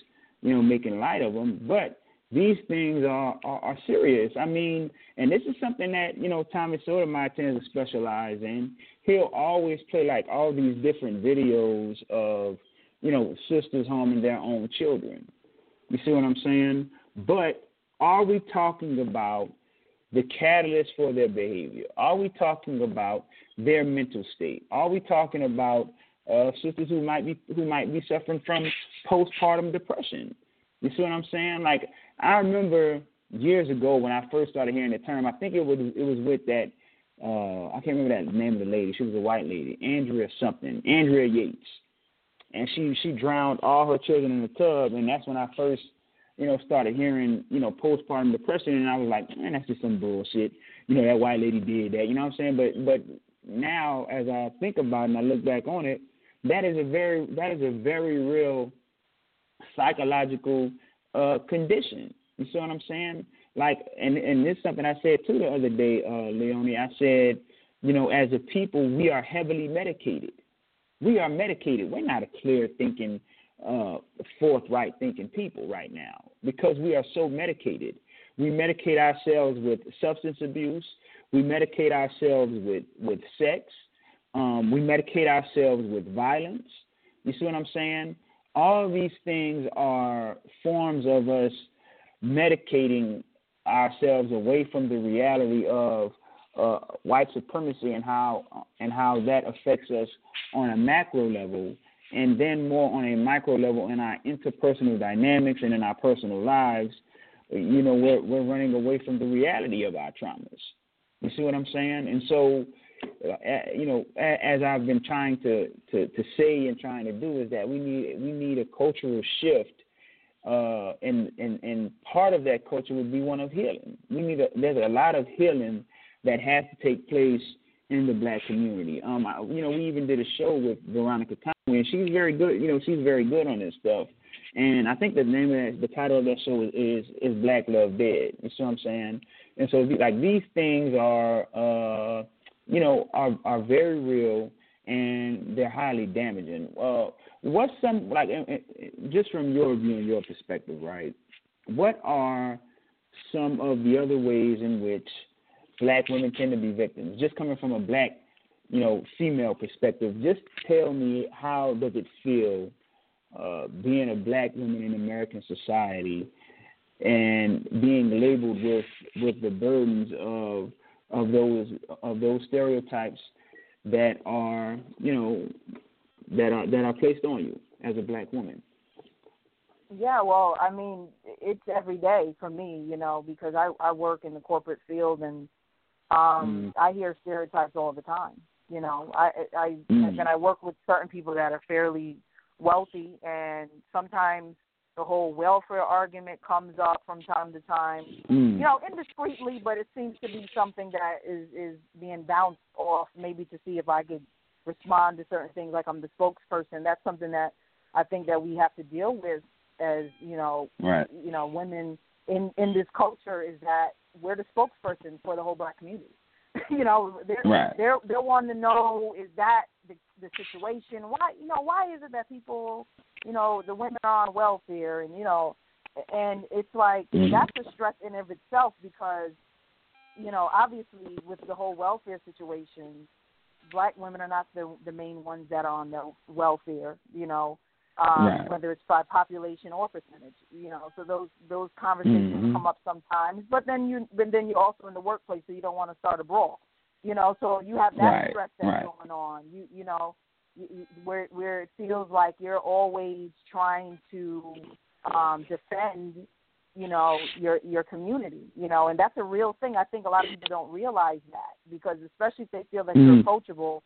you know, making light of them. But these things are, are, are serious. I mean, and this is something that you know Tommy Sotomayor tends to specialize in. He'll always play like all these different videos of you know sisters harming their own children. You see what I'm saying? But are we talking about the catalyst for their behavior? Are we talking about their mental state? Are we talking about uh, sisters who might be who might be suffering from postpartum depression? You see what I'm saying? Like I remember years ago when I first started hearing the term. I think it was it was with that uh, I can't remember that name of the lady. She was a white lady, Andrea something, Andrea Yates, and she she drowned all her children in the tub, and that's when I first you know, started hearing, you know, postpartum depression, and I was like, man, that's just some bullshit. You know, that white lady did that. You know what I'm saying? But but now, as I think about it and I look back on it, that is a very that is a very real psychological uh, condition. You see what I'm saying? Like, and and this is something I said too the other day, uh, Leonie. I said, you know, as a people, we are heavily medicated. We are medicated. We're not a clear thinking uh, forthright thinking people right now because we are so medicated. We medicate ourselves with substance abuse. We medicate ourselves with, with sex. Um, we medicate ourselves with violence. You see what I'm saying? All of these things are forms of us medicating ourselves away from the reality of uh, white supremacy and how and how that affects us on a macro level and then more on a micro level in our interpersonal dynamics and in our personal lives, you know, we're we're running away from the reality of our traumas. You see what I'm saying? And so, uh, you know, as I've been trying to, to to say and trying to do is that we need we need a cultural shift, uh, and and and part of that culture would be one of healing. We need a, there's a lot of healing that has to take place in the black community. Um, I, you know, we even did a show with Veronica Conway, and she's very good. You know, she's very good on this stuff. And I think the name of that, the title of that show is, is is Black Love Dead. You see what I'm saying? And so like these things are, uh, you know, are are very real and they're highly damaging. Uh, what's some like just from your view and your perspective, right? What are some of the other ways in which black women tend to be victims. Just coming from a black, you know, female perspective, just tell me how does it feel uh, being a black woman in American society and being labeled with with the burdens of of those of those stereotypes that are you know that are that are placed on you as a black woman. Yeah, well, I mean, it's every day for me, you know, because I I work in the corporate field and um, mm. I hear stereotypes all the time. You know, I I mm. and I work with certain people that are fairly wealthy, and sometimes the whole welfare argument comes up from time to time. Mm. You know, indiscreetly, but it seems to be something that is is being bounced off, maybe to see if I could respond to certain things, like I'm the spokesperson. That's something that I think that we have to deal with as you know, right. you know, women in in this culture is that we're the spokesperson for the whole black community. you know, they're right. they're they're wanting to know is that the the situation? Why you know why is it that people you know the women are on welfare and you know and it's like mm-hmm. that's a stress in of itself because you know obviously with the whole welfare situation, black women are not the the main ones that are on the welfare. You know, um, right. whether it's by population or percentage. You know, so those those conversations mm-hmm. come up sometimes. But then you but then you're also in the workplace, so you don't want to start a brawl. You know, so you have that right. stress that's right. going on. You you know, you, you, where where it feels like you're always trying to um, defend you know your your community you know and that's a real thing i think a lot of people don't realize that because especially if they feel that mm. you're coachable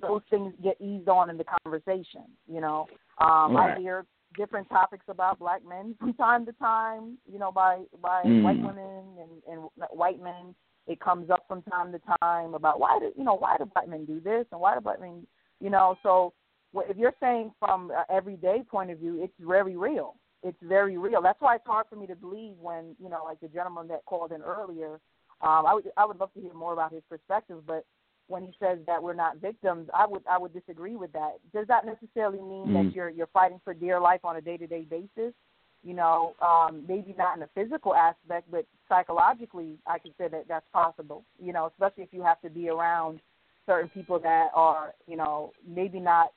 those things get eased on in the conversation you know um, right. I hear different topics about black men from time to time, you know, by by mm. white women and, and white men. It comes up from time to time about why do you know why do black men do this and why do black men, you know. So if you're saying from an everyday point of view, it's very real. It's very real. That's why it's hard for me to believe when you know, like the gentleman that called in earlier. Um, I would I would love to hear more about his perspective, but when he says that we're not victims, I would I would disagree with that. Does that necessarily mean mm. that you're you're fighting for dear life on a day to day basis? You know, um, maybe not in a physical aspect, but psychologically, I could say that that's possible. You know, especially if you have to be around certain people that are, you know, maybe not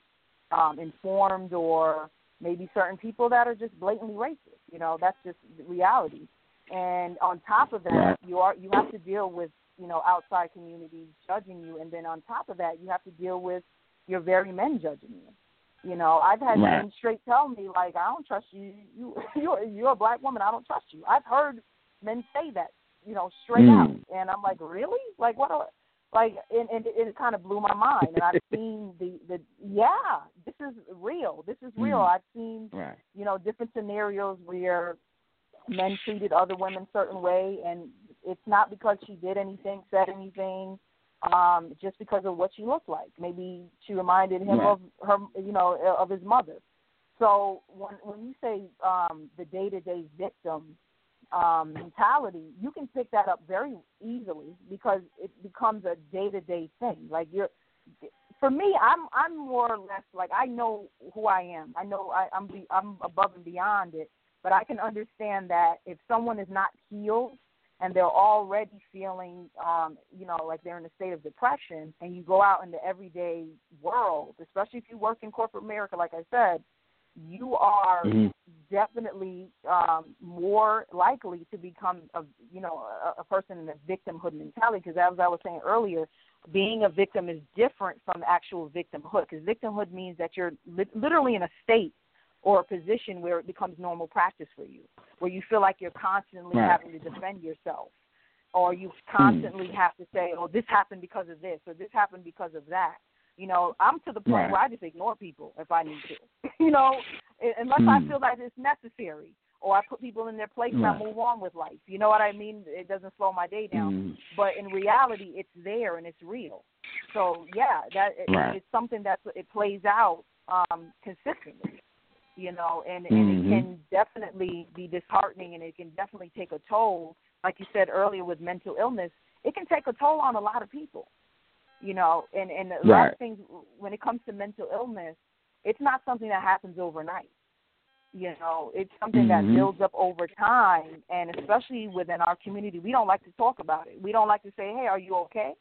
um, informed or maybe certain people that are just blatantly racist. You know, that's just reality. And on top of that, you are you have to deal with you know, outside communities judging you, and then on top of that, you have to deal with your very men judging you. You know, I've had right. men straight tell me like, "I don't trust you. You you're, you're a black woman. I don't trust you." I've heard men say that, you know, straight mm. out, and I'm like, "Really? Like what?" A, like, and, and it, it kind of blew my mind. And I've seen the the yeah, this is real. This is real. Mm. I've seen right. you know different scenarios where men treated other women certain way, and it's not because she did anything, said anything, um, just because of what she looked like. Maybe she reminded him right. of her, you know, of his mother. So when when you say um, the day to day victim um, mentality, you can pick that up very easily because it becomes a day to day thing. Like you're, for me, I'm I'm more or less like I know who I am. I know I, I'm be, I'm above and beyond it, but I can understand that if someone is not healed and they're already feeling, um, you know, like they're in a state of depression, and you go out in the everyday world, especially if you work in corporate America, like I said, you are mm-hmm. definitely um, more likely to become a you know a, a person in a victimhood mentality because as I was saying earlier, being a victim is different from actual victimhood because victimhood means that you're li- literally in a state or a position where it becomes normal practice for you, where you feel like you're constantly right. having to defend yourself, or you constantly hmm. have to say, "Oh, this happened because of this," or "This happened because of that." You know, I'm to the point right. where I just ignore people if I need to. you know, unless mm. I hmm. feel like it's necessary, or I put people in their place right. and I move on with life. You know what I mean? It doesn't slow my day down. Mm. But in reality, it's there and it's real. So yeah, that right. it's something that it plays out um, consistently. You know, and, and mm-hmm. it can definitely be disheartening, and it can definitely take a toll. Like you said earlier, with mental illness, it can take a toll on a lot of people you know, and and a right. lot of things when it comes to mental illness, it's not something that happens overnight. You know, it's something mm-hmm. that builds up over time, and especially within our community, we don't like to talk about it. We don't like to say, "Hey, are you okay?"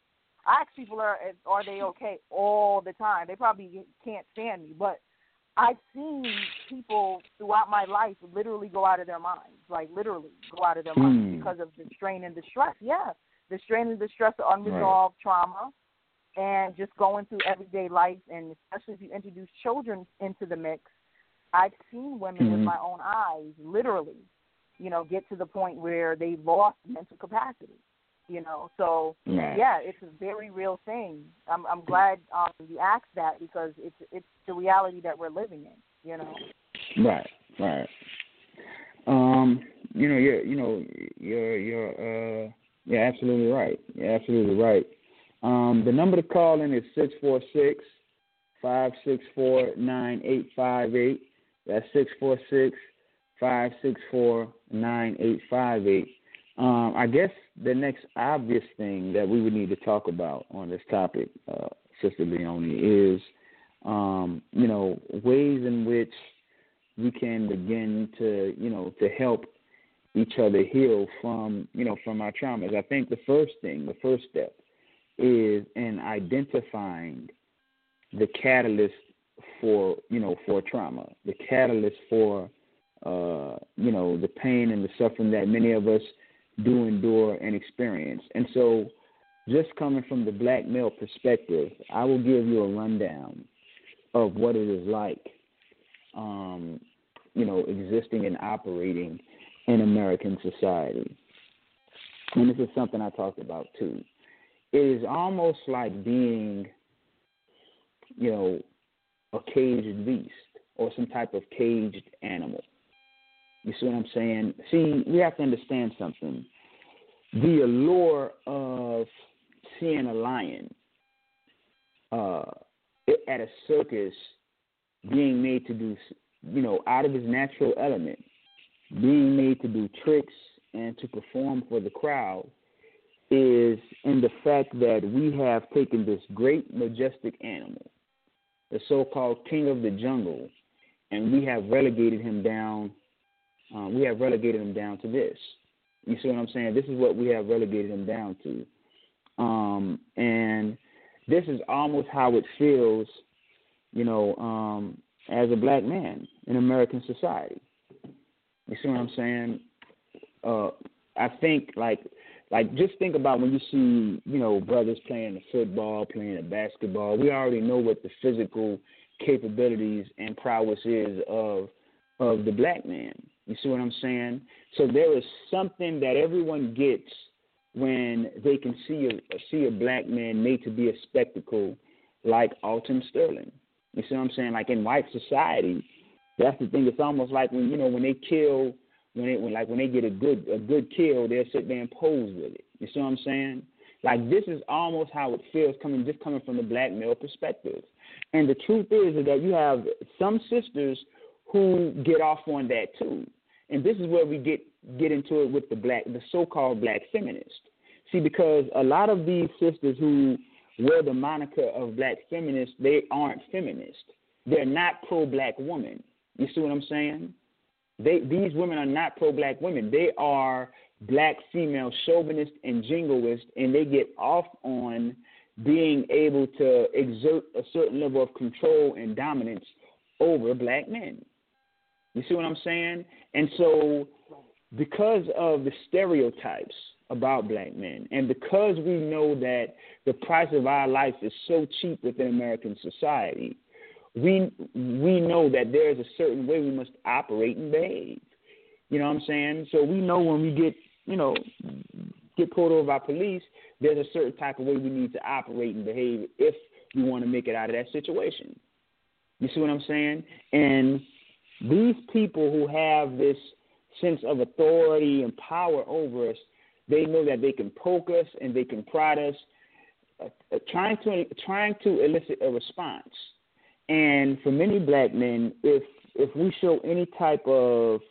I ask people, "Are are they okay?" all the time. They probably can't stand me, but I've seen people throughout my life literally go out of their minds, like literally go out of their minds mm. because of the strain and the stress. Yeah, the strain and the stress of unresolved right. trauma, and just going through everyday life, and especially if you introduce children into the mix, I've seen women mm-hmm. with my own eyes, literally, you know, get to the point where they lost mental capacity. You know, so right. yeah, it's a very real thing. I'm I'm glad um, you asked that because it's it's the reality that we're living in. You know. Right. Right. Um. You know. You're. You know. You're. You're. Uh. You're absolutely right. You're absolutely right. Um, the number to call in is 646 564 9858. That's 646 564 9858. Um, I guess the next obvious thing that we would need to talk about on this topic, uh, Sister Leonie, is um, you know ways in which we can begin to you know to help each other heal from you know from our traumas. I think the first thing, the first step, is in identifying the catalyst for you know for trauma, the catalyst for uh, you know the pain and the suffering that many of us do endure and experience. And so, just coming from the black male perspective, I will give you a rundown of what it is like, um, you know, existing and operating in American society. And this is something I talked about too it is almost like being, you know, a caged beast or some type of caged animal. You see what I'm saying? See, we have to understand something. The allure of seeing a lion uh, at a circus being made to do, you know, out of his natural element, being made to do tricks and to perform for the crowd is in the fact that we have taken this great, majestic animal, the so called king of the jungle, and we have relegated him down. Um, we have relegated him down to this. You see what I'm saying? This is what we have relegated him down to. Um, and this is almost how it feels, you know, um, as a black man in American society. You see what I'm saying? Uh, I think like like just think about when you see you know brothers playing the football, playing the basketball. We already know what the physical capabilities and prowess is of of the black man. You see what I'm saying? So there is something that everyone gets when they can see a see a black man made to be a spectacle like Alton Sterling. You see what I'm saying? Like in white society, that's the thing. It's almost like when you know when they kill when they when like when they get a good a good kill, they'll sit there and pose with it. You see what I'm saying? Like this is almost how it feels coming just coming from the black male perspective. And the truth is, is that you have some sisters who get off on that too. And this is where we get get into it with the black the so called black feminist. See, because a lot of these sisters who wear the moniker of black feminist, they aren't feminist. They're not pro black women. You see what I'm saying? They these women are not pro black women. They are black female chauvinist and jingoist, and they get off on being able to exert a certain level of control and dominance over black men. You see what I'm saying? And so, because of the stereotypes about black men, and because we know that the price of our life is so cheap within American society, we we know that there is a certain way we must operate and behave. You know what I'm saying? So we know when we get, you know, get pulled over by police, there's a certain type of way we need to operate and behave if we want to make it out of that situation. You see what I'm saying? And these people who have this sense of authority and power over us, they know that they can poke us and they can prod us, uh, uh, trying to trying to elicit a response. And for many black men, if if we show any type of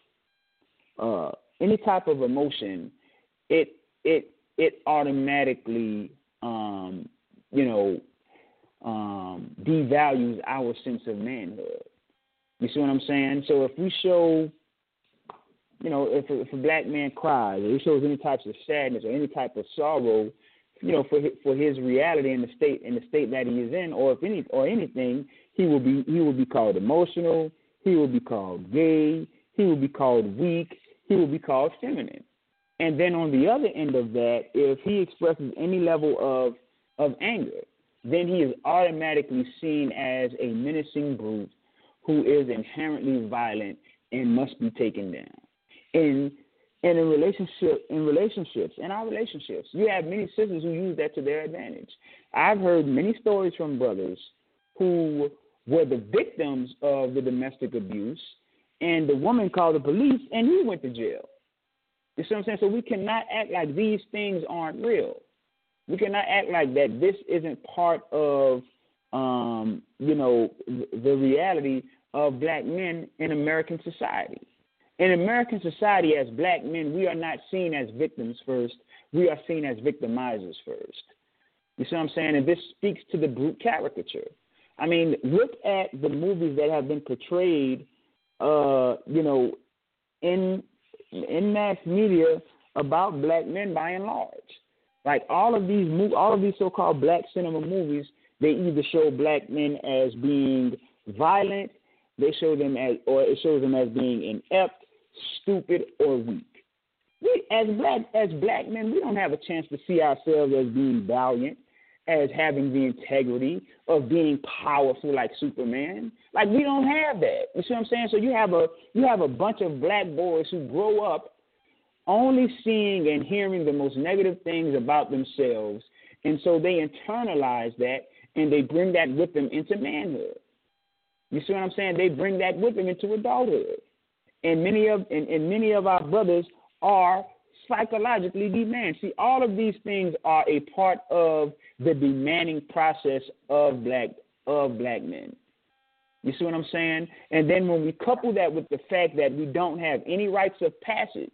uh, any type of emotion, it it it automatically um, you know um, devalues our sense of manhood. You see what I'm saying? So if we show, you know, if a, if a black man cries or he shows any types of sadness or any type of sorrow, you know, for his, for his reality in the state in the state that he is in, or if any or anything, he will be he will be called emotional. He will be called gay. He will be called weak. He will be called feminine. And then on the other end of that, if he expresses any level of of anger, then he is automatically seen as a menacing brute who is inherently violent and must be taken down. And and in relationship in relationships, in our relationships, you have many sisters who use that to their advantage. I've heard many stories from brothers who were the victims of the domestic abuse, and the woman called the police, and he went to jail. You see what I'm saying? So we cannot act like these things aren't real. We cannot act like that. This isn't part of, um, you know, the reality of black men in American society. In American society, as black men, we are not seen as victims first. We are seen as victimizers first. You see what I'm saying? And this speaks to the brute caricature. I mean, look at the movies that have been portrayed, uh, you know, in in mass media about black men by and large. Like all of these all of these so-called black cinema movies, they either show black men as being violent, they show them as, or it shows them as being inept, stupid, or weak. We, as black as black men, we don't have a chance to see ourselves as being valiant, as having the integrity of being powerful like Superman. Like we don't have that. You see what I'm saying? So you have a you have a bunch of black boys who grow up only seeing and hearing the most negative things about themselves. And so they internalize that and they bring that with them into manhood. You see what I'm saying? They bring that with them into adulthood. And many of and, and many of our brothers are psychologically demanding. See, all of these things are a part of the demanding process of black of black men. You see what I'm saying? And then when we couple that with the fact that we don't have any rites of passage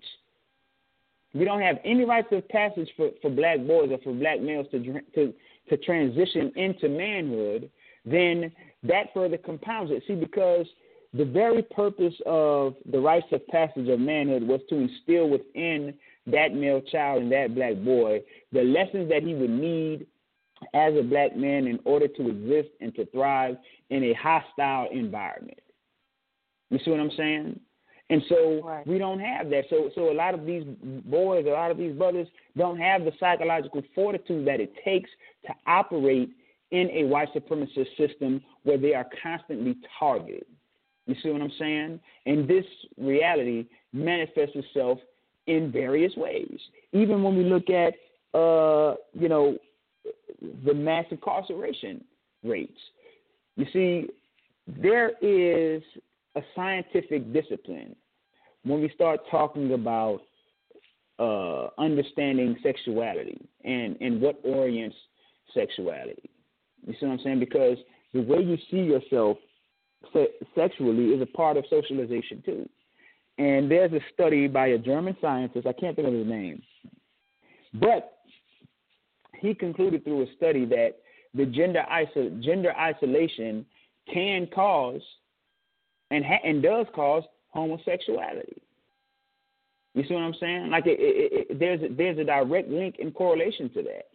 we don't have any rites of passage for, for black boys or for black males to, to, to transition into manhood, then that further compounds it. See, because the very purpose of the rites of passage of manhood was to instill within that male child and that black boy the lessons that he would need as a black man in order to exist and to thrive in a hostile environment. You see what I'm saying? And so right. we don't have that. So so a lot of these boys, a lot of these brothers don't have the psychological fortitude that it takes to operate in a white supremacist system where they are constantly targeted. You see what I'm saying? And this reality manifests itself in various ways. Even when we look at uh, you know, the mass incarceration rates. You see, there is a scientific discipline when we start talking about uh, understanding sexuality and, and what orients sexuality. You see what I'm saying? Because the way you see yourself se- sexually is a part of socialization too. And there's a study by a German scientist, I can't think of his name, but he concluded through a study that the gender, iso- gender isolation can cause and ha- and does cause homosexuality. You see what I'm saying? Like it, it, it, there's a, there's a direct link and correlation to that.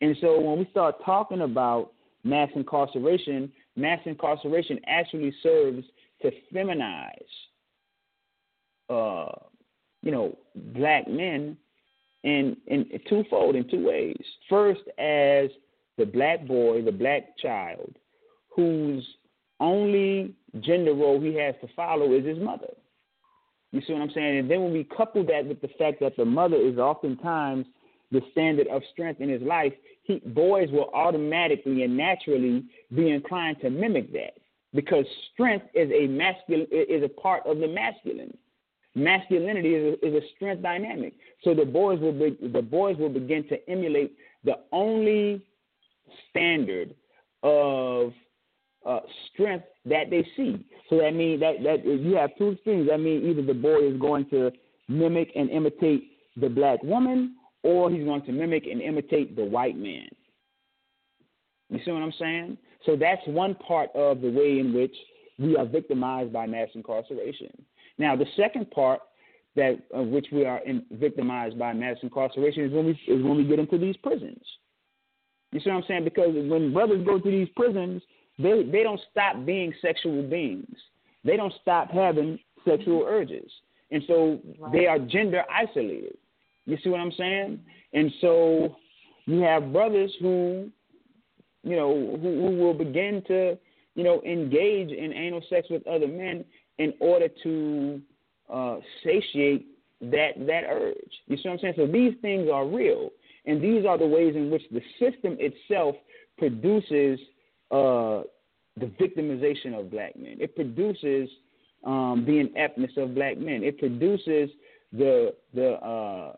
And so when we start talking about mass incarceration, mass incarceration actually serves to feminize uh, you know, black men in in twofold in two ways. First, as the black boy, the black child, whose only gender role he has to follow is his mother. You see what I'm saying? And then when we couple that with the fact that the mother is oftentimes the standard of strength in his life, he, boys will automatically and naturally be inclined to mimic that because strength is a masculine is a part of the masculine. Masculinity is a, is a strength dynamic. So the boys will be, the boys will begin to emulate the only standard of uh, strength that they see. So that means that that you have two things. That means either the boy is going to mimic and imitate the black woman, or he's going to mimic and imitate the white man. You see what I'm saying? So that's one part of the way in which we are victimized by mass incarceration. Now, the second part that of which we are in, victimized by mass incarceration is when we is when we get into these prisons. You see what I'm saying? Because when brothers go to these prisons, they they don't stop being sexual beings. They don't stop having sexual urges, and so right. they are gender isolated. You see what I'm saying? And so you have brothers who, you know, who, who will begin to, you know, engage in anal sex with other men in order to uh, satiate that that urge. You see what I'm saying? So these things are real, and these are the ways in which the system itself produces uh, the victimization of black men. It produces um, the ineptness of black men. It produces the the uh,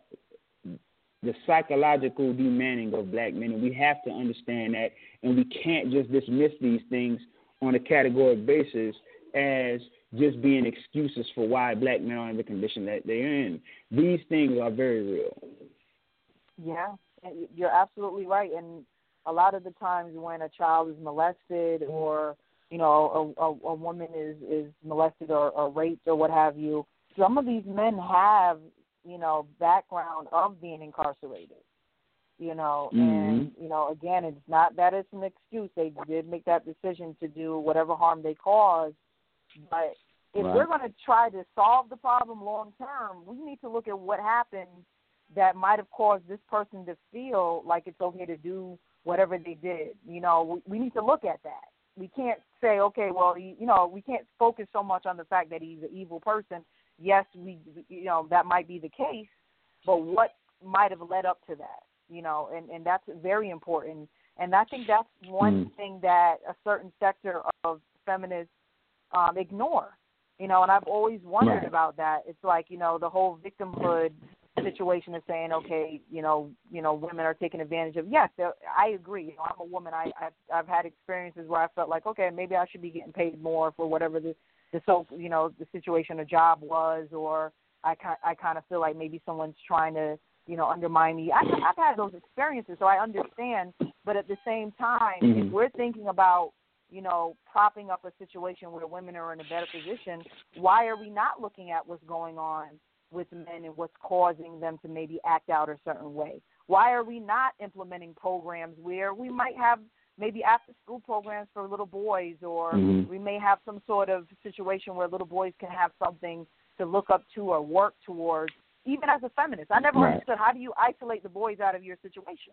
the psychological demanding of black men, and we have to understand that, and we can't just dismiss these things on a categorical basis as just being excuses for why black men are in the condition that they're in. These things are very real. Yeah, you're absolutely right, and a lot of the times when a child is molested or you know a, a, a woman is is molested or, or raped or what have you, some of these men have you know background of being incarcerated you know mm-hmm. and you know again it's not that it's an excuse they did make that decision to do whatever harm they caused but if right. we're going to try to solve the problem long term we need to look at what happened that might have caused this person to feel like it's okay to do whatever they did you know we, we need to look at that we can't say okay well you, you know we can't focus so much on the fact that he's an evil person yes, we you know that might be the case, but what might have led up to that, you know, and and that's very important. And I think that's one mm. thing that a certain sector of feminists um, ignore, you know. And I've always wondered right. about that. It's like you know the whole victimhood situation of saying, okay, you know, you know, women are taken advantage of. Yes, I agree. You know, I'm a woman. I I've, I've had experiences where I felt like, okay, maybe I should be getting paid more for whatever the the so you know the situation a job was, or I I kind of feel like maybe someone's trying to you know undermine me. I, I've had those experiences, so I understand. But at the same time, mm-hmm. if we're thinking about you know propping up a situation where women are in a better position, why are we not looking at what's going on with men and what's causing them to maybe act out a certain way? Why are we not implementing programs where we might have maybe after school programs for little boys, or mm-hmm. we may have some sort of situation where little boys can have something to look up to or work towards. Even as a feminist, I never right. understood how do you isolate the boys out of your situation.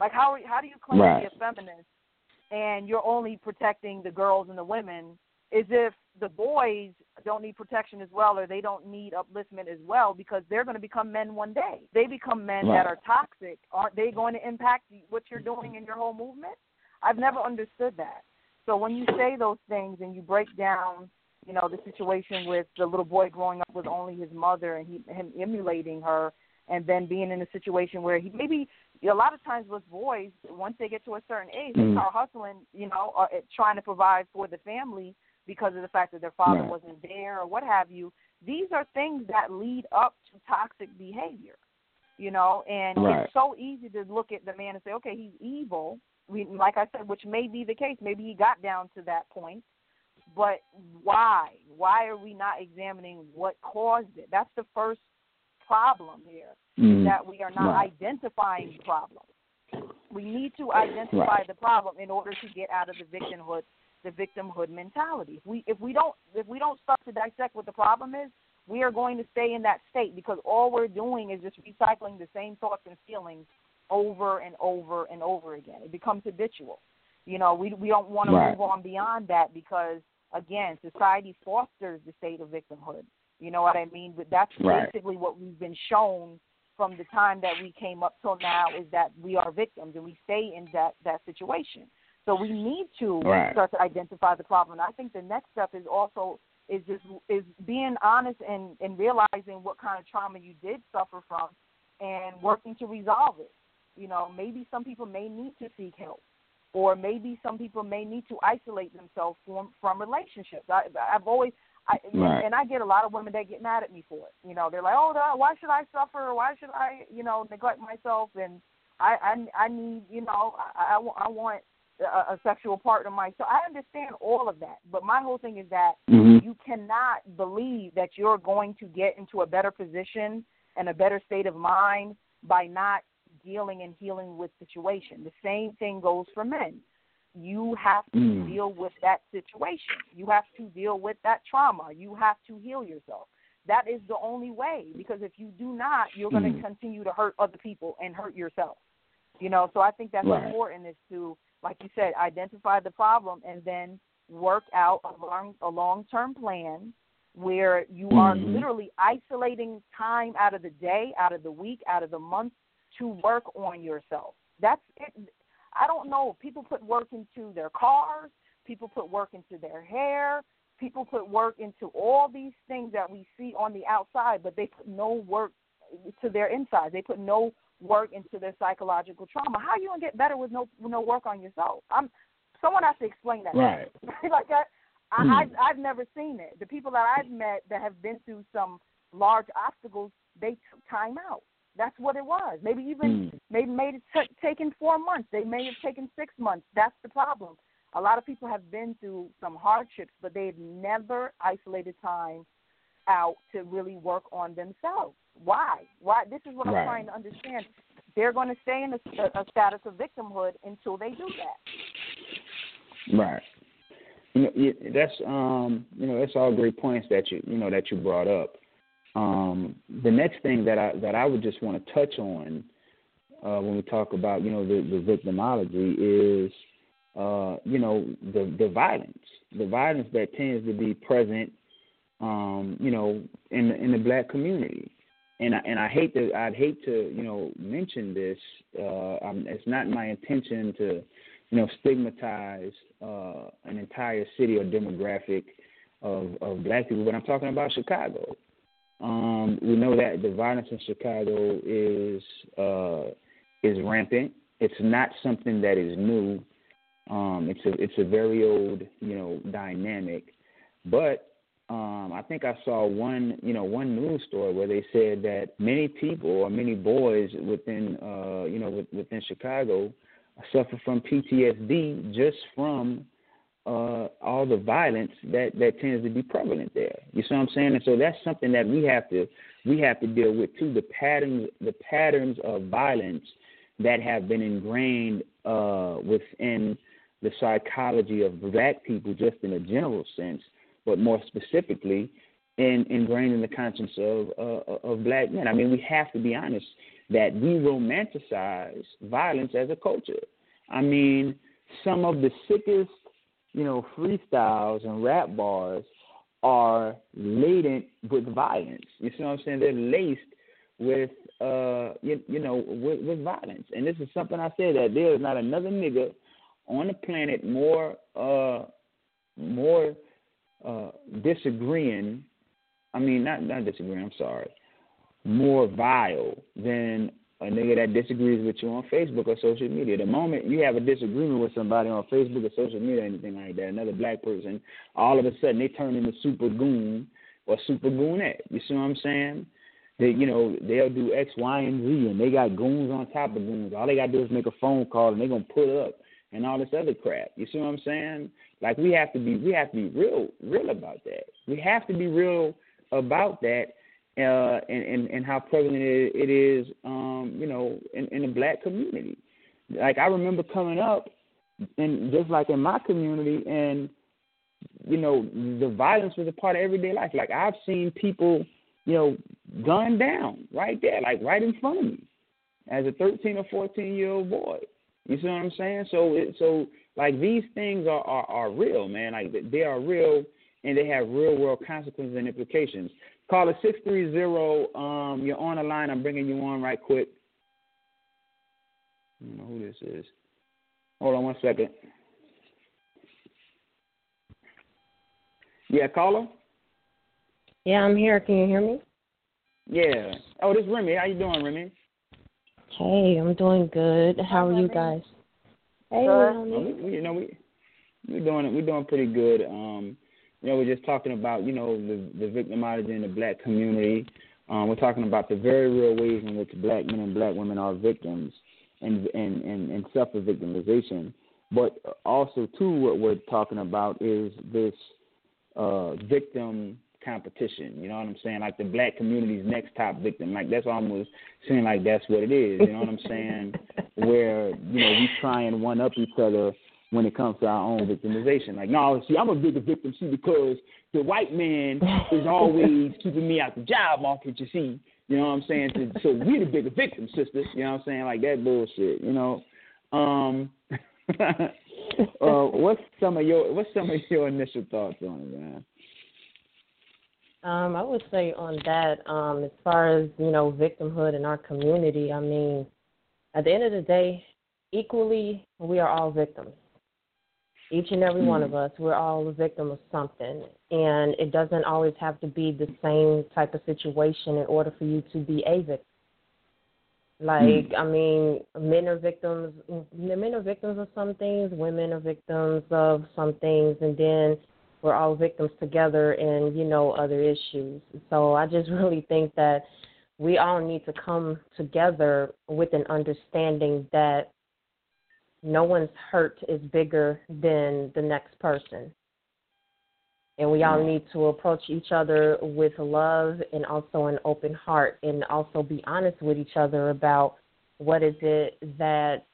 Like how how do you claim right. to be a feminist and you're only protecting the girls and the women? Is if the boys don't need protection as well, or they don't need upliftment as well, because they're going to become men one day. They become men right. that are toxic. Aren't they going to impact what you're doing in your whole movement? I've never understood that. So when you say those things and you break down, you know, the situation with the little boy growing up with only his mother and he, him emulating her, and then being in a situation where he maybe a lot of times with boys once they get to a certain age mm. they start hustling, you know, or trying to provide for the family because of the fact that their father right. wasn't there or what have you. These are things that lead up to toxic behavior, you know, and right. it's so easy to look at the man and say, okay, he's evil, we, like I said, which may be the case. Maybe he got down to that point, but why? Why are we not examining what caused it? That's the first problem here. Mm-hmm. That we are not right. identifying the problem. We need to identify right. the problem in order to get out of the victimhood the victimhood mentality. If we if we don't if we don't start to dissect what the problem is, we are going to stay in that state because all we're doing is just recycling the same thoughts and feelings over and over and over again. It becomes habitual. You know, we we don't want to right. move on beyond that because again, society fosters the state of victimhood. You know what I mean? But that's right. basically what we've been shown from the time that we came up till now is that we are victims and we stay in that that situation. So we need to right. start to identify the problem. And I think the next step is also is just is being honest and and realizing what kind of trauma you did suffer from and working to resolve it. You know, maybe some people may need to seek help or maybe some people may need to isolate themselves from from relationships. I, I've always, I, right. and I get a lot of women that get mad at me for it. You know, they're like, "Oh, why should I suffer? Why should I, you know, neglect myself?" And I, I, I need, you know, I, I, I want a, a sexual partner myself. So I understand all of that, but my whole thing is that mm-hmm. you cannot believe that you're going to get into a better position and a better state of mind by not dealing and healing with situation. The same thing goes for men. You have to mm. deal with that situation. You have to deal with that trauma. You have to heal yourself. That is the only way because if you do not, you're going to mm. continue to hurt other people and hurt yourself. You know, so I think that's right. important is to, like you said, identify the problem and then work out a long a long term plan where you are mm-hmm. literally isolating time out of the day, out of the week, out of the month to work on yourself. That's it. I don't know. People put work into their cars. People put work into their hair. People put work into all these things that we see on the outside, but they put no work to their inside. They put no work into their psychological trauma. How are you gonna get better with no no work on yourself? I'm someone has to explain that. Right. like that. I, Hmm. I've, I've never seen it. The people that I've met that have been through some large obstacles, they took time out. That's what it was. Maybe even Mm. maybe made it t- taken four months. They may have taken six months. That's the problem. A lot of people have been through some hardships, but they've never isolated time out to really work on themselves. Why? Why? This is what Right. I'm trying to understand. They're going to stay in a, a status of victimhood until they do that. Right. You know, that's um, you know, that's all great points that you you know that you brought up. Um, the next thing that I that I would just want to touch on uh, when we talk about you know the, the victimology is uh, you know the the violence, the violence that tends to be present, um, you know, in in the black community. And I, and I hate to I'd hate to you know mention this. Uh, I'm, it's not my intention to you know stigmatize uh, an entire city or demographic of of black people, but I'm talking about Chicago. Um, we know that the violence in Chicago is uh, is rampant. It's not something that is new. Um, it's a it's a very old you know dynamic, but um, I think I saw one you know one news story where they said that many people or many boys within uh, you know within Chicago suffer from PTSD just from uh, all the violence that that tends to be prevalent there. You see what I'm saying? And so that's something that we have to we have to deal with too. The patterns the patterns of violence that have been ingrained uh, within the psychology of black people, just in a general sense, but more specifically, in, ingrained in the conscience of uh, of black men. I mean, we have to be honest that we romanticize violence as a culture. I mean, some of the sickest you know, freestyles and rap bars are laden with violence. You see what I'm saying? They're laced with uh you, you know with, with violence. And this is something I said that there is not another nigga on the planet more uh more uh disagreeing I mean not not disagreeing, I'm sorry. More vile than a nigga that disagrees with you on Facebook or social media. The moment you have a disagreement with somebody on Facebook or social media or anything like that, another black person, all of a sudden they turn into super goon or super goonette. You see what I'm saying? They, you know, they'll do X, Y, and Z, and they got goons on top of goons. All they gotta do is make a phone call, and they're gonna put up and all this other crap. You see what I'm saying? Like we have to be, we have to be real, real about that. We have to be real about that uh, and, and, and how prevalent it, is, um, you know, in, in the black community. Like I remember coming up, and just like in my community, and you know, the violence was a part of everyday life. Like I've seen people you know, gunned down right there, like right in front of me, as a 13 or 14 year old boy. You see what I'm saying? So, it, so like these things are, are are real, man. Like they are real, and they have real world consequences and implications. Call it six three zero. Um, you're on the line. I'm bringing you on right quick. I don't know who this is. Hold on one second. Yeah, caller. Yeah, I'm here. Can you hear me? Yeah. Oh, this is Remy. How you doing, Remy? Hey, I'm doing good. How are you guys? Hey, we, we, you know we we're doing it. We're doing pretty good. Um, you know, we're just talking about you know the the victimology in the black community. Um, we're talking about the very real ways in which black men and black women are victims and and and, and suffer victimization. But also too, what we're talking about is this uh, victim competition. You know what I'm saying? Like the black community's next top victim. Like that's almost seeming like that's what it is. You know what I'm saying? Where you know we try and one up each other when it comes to our own victimization. Like, no, see, I'm a bigger victim, see, because the white man is always keeping me out the job market. You see, you know what I'm saying? So, so we're the bigger victim, sisters. You know what I'm saying? Like that bullshit. You know. Um, uh, what's some of your what's some of your initial thoughts on it, man? Um, I would say on that, um, as far as, you know, victimhood in our community, I mean, at the end of the day, equally, we are all victims. Each and every mm-hmm. one of us, we're all a victim of something. And it doesn't always have to be the same type of situation in order for you to be a victim. Like, mm-hmm. I mean, men are victims. Men are victims of some things. Women are victims of some things, and then we're all victims together in you know other issues. So i just really think that we all need to come together with an understanding that no one's hurt is bigger than the next person. And we all mm-hmm. need to approach each other with love and also an open heart and also be honest with each other about what is it that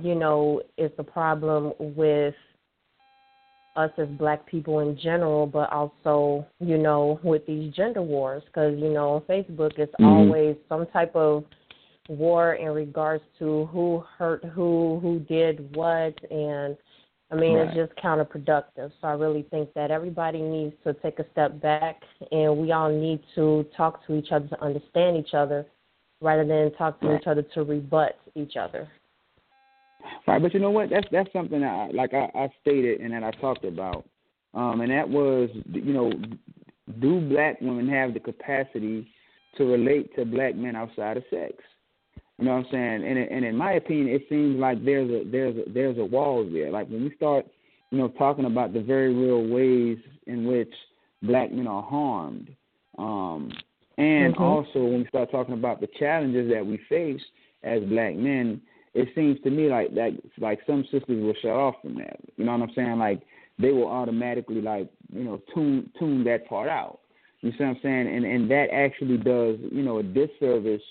you know is the problem with us as black people in general, but also, you know, with these gender wars. Because, you know, on Facebook, it's mm-hmm. always some type of war in regards to who hurt who, who did what. And, I mean, right. it's just counterproductive. So I really think that everybody needs to take a step back and we all need to talk to each other to understand each other rather than talk to right. each other to rebut each other. Right, but you know what? That's that's something I like I, I stated and that I talked about, um, and that was you know, do black women have the capacity to relate to black men outside of sex? You know what I'm saying? And and in my opinion, it seems like there's a there's a there's a wall there. Like when we start, you know, talking about the very real ways in which black men are harmed, um, and mm-hmm. also when we start talking about the challenges that we face as black men, it seems to me like that like some sisters will shut off from that. You know what I'm saying? Like they will automatically like, you know, tune tune that part out. You see what I'm saying? And and that actually does, you know, a disservice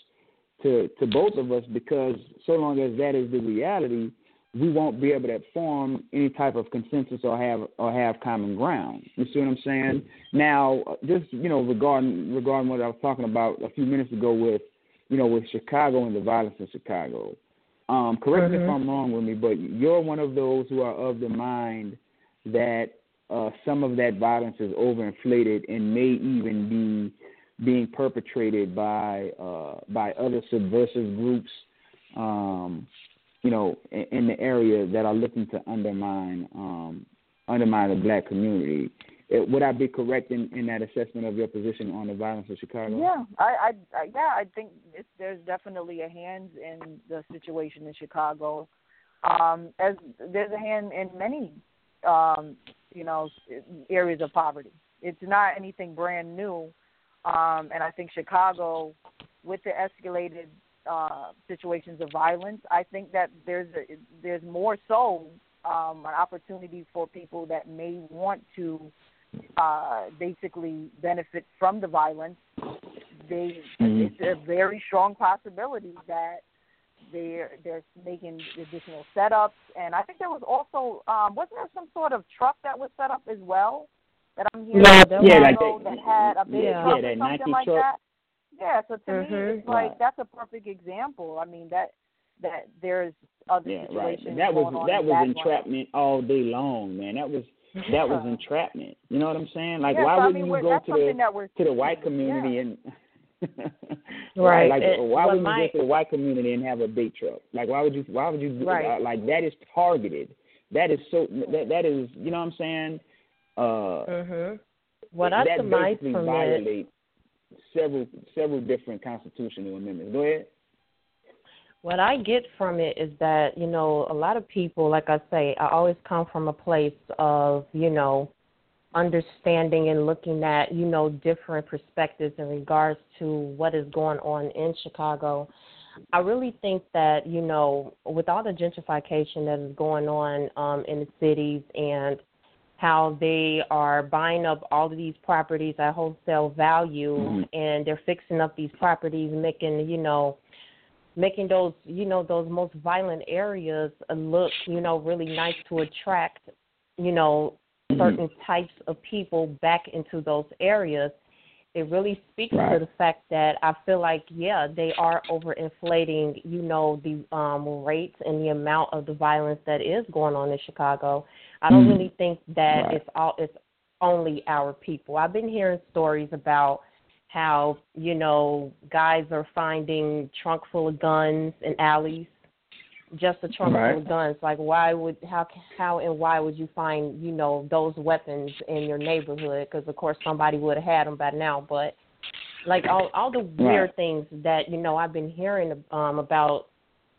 to to both of us because so long as that is the reality, we won't be able to form any type of consensus or have or have common ground. You see what I'm saying? Now, just you know, regarding regarding what I was talking about a few minutes ago with, you know, with Chicago and the violence in Chicago. Um, correct mm-hmm. me if mm-hmm. I'm wrong with me, but you're one of those who are of the mind that uh, some of that violence is overinflated and may even be being perpetrated by uh, by other subversive groups, um, you know, in, in, the area that are looking to undermine um, undermine the black community. Uh, would I be correct in, in that assessment of your position on the violence in Chicago? Yeah, I, I, I yeah, I think there's definitely a hand in the situation in Chicago. Um, as there's a hand in many, um, you know, areas of poverty. It's not anything brand new, um, and I think Chicago, with the escalated uh, situations of violence, I think that there's a, there's more so um, an opportunity for people that may want to uh, basically benefit from the violence, they mm-hmm. it's a very strong possibility that they're they're making additional setups. And I think there was also um, wasn't there some sort of truck that was set up as well that I'm hearing Yeah, yeah, yeah, like that, that- had a big yeah, truck yeah, or that something Nike like truck. that. Yeah, so to me, Mhm. it's like Right. that's a perfect example. I mean that that there's other Yeah, right. situations That was on that in was background. entrapment all day long, man. That was that was entrapment. You know what I'm saying? Like yeah, why so, wouldn't mean, you go to the to the white community Yeah. and Right. Like It- why what would my- you go to the white community and have a big truck? Like why would you why would you do Right. uh, like that is targeted. That is so that that is you know what I'm saying? Uh Mhm. What I that surmise from it, violates several several different constitutional amendments. Go ahead. What I get from it is that you know a lot of people, like I say, I always come from a place of you know understanding and looking at you know different perspectives in regards to what is going on in Chicago. I really think that you know with all the gentrification that is going on um, in the cities and how they are buying up all of these properties at wholesale value Mhm. and they're fixing up these properties making you know making those you know those most violent areas look you know really nice to attract you know Mhm. certain types of people back into those areas it really speaks to the fact that I feel like yeah they are overinflating you know the um rates and the amount of the violence that is going on in Chicago I don't Mhm. really think that Right. it's all it's only our people I've been hearing stories about how you know guys are finding trunk full of guns in alleys just a trunk Right. full of guns like why would how how and why would you find you know those weapons in your neighborhood because of course somebody would have had them by now but like all all the weird Right. things that you know I've been hearing um about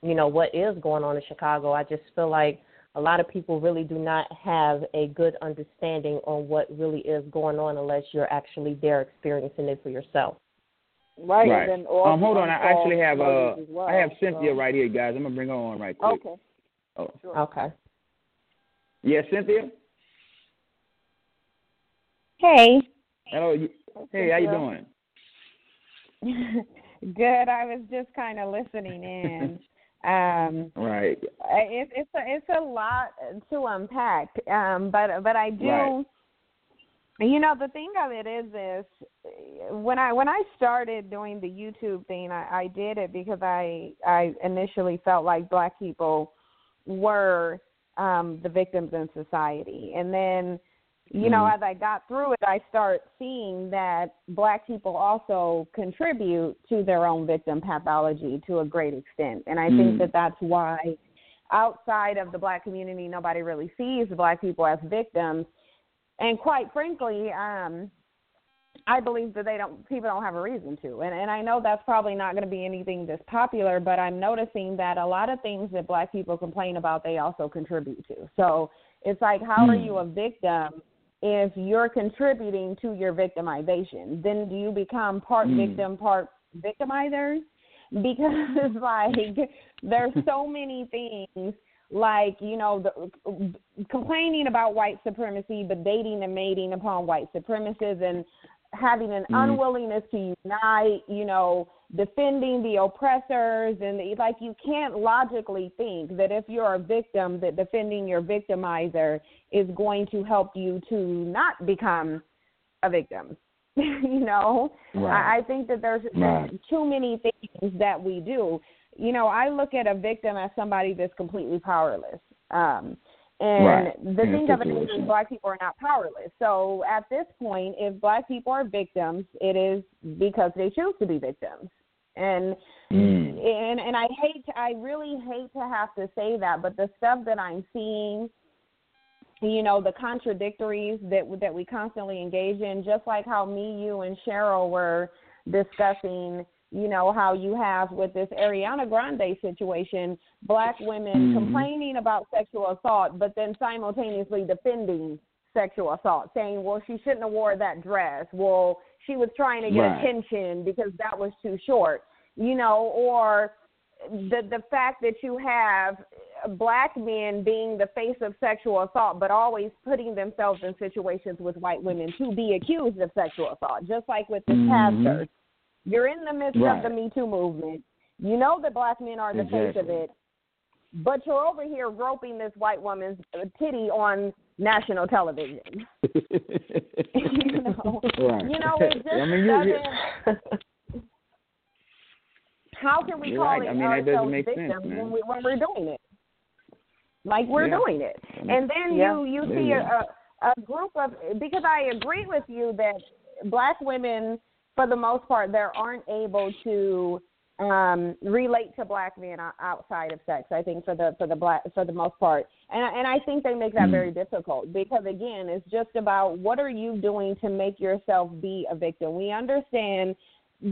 you know what is going on in Chicago I just feel like a lot of people really do not have a good understanding on what really is going on unless you're actually there experiencing it for yourself. Right. Right. And then Um, hold on. I actually have uh, well, I have Cynthia so- right here, guys. I'm gonna bring her on right quick. Okay. Oh, Sure. Okay. yeah, Cynthia. Hey. Hello. You, hey, how you doing? Good. I was just kind of listening in. um, Right. it's it's a, it's a lot to unpack. Um, but but I do. Right. You know, the thing of it is this: when I when I started doing the YouTube thing, I, I did it because I I initially felt like black people were um, the victims in society, and then you know, Mhm. as I got through it, I start seeing that black people also contribute to their own victim pathology to a great extent. And I Mm. think that that's why outside of the black community, nobody really sees black people as victims. And quite frankly, um, I believe that they don't people don't have a reason to. And and I know that's probably not going to be anything that's popular, but I'm noticing that a lot of things that black people complain about, they also contribute to. So it's like how are Hmm. you a victim if you're contributing to your victimization? Then do you become part Hmm. victim, part victimizer? Because like there's so many things like you know the, complaining about white supremacy but dating and mating upon white supremacists and having an Mhm. unwillingness to unite you know defending the oppressors and the, like you can't logically think that if you're a victim that defending your victimizer is going to help you to not become a victim you know Right. I, I think that there's, Right. too many things that we do. You know, I look at a victim as somebody that's completely powerless. Um, and Right. the In thing of it is, black people are not powerless. So at this point, if black people are victims, it is because they choose to be victims. And Mm. and and I hate to, I really hate to have to say that, but the stuff that I'm seeing, you know, the contradictories that that we constantly engage in, just like how me, you, and Cheryl were discussing, you know, how you have with this Ariana Grande situation, black women Mhm. complaining about sexual assault, but then simultaneously defending sexual assault, saying, well, she shouldn't have wore that dress. Well, she was trying to get Right. attention because that was too short, you know, or the the fact that you have black men being the face of sexual assault, but always putting themselves in situations with white women to be accused of sexual assault, just like with this Mhm. pastor. You're in the midst Right. of the Me Too movement. You know that black men are the face of it, but you're over here groping this white woman's titty on national television. you know, right. you know, it just I mean, you, doesn't. How can we You're call right. it I mean, that doesn't ourselves make sense, victims man. when, we, when we're doing it? Like we're Yeah. doing it, and then Yeah. you you There see you a, a a group of because I agree with you that black women, for the most part, they aren't able to um relate to black men outside of sex. I think for the for the black for the most part, and and I think they make that Mm. very difficult because again, it's just about what are you doing to make yourself be a victim. We understand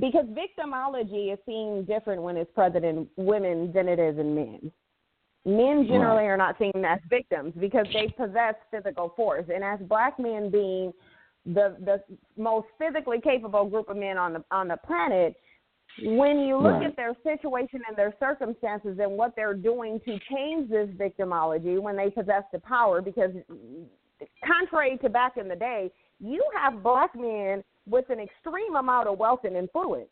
because victimology is seen different when it's present in women than it is in men. Men generally are not seen as victims because they possess physical force, and as black men being the the most physically capable group of men on the on the planet, when you look Right. at their situation and their circumstances and what they're doing to change this victimology when they possess the power, because contrary to back in the day, you have black men with an extreme amount of wealth and influence.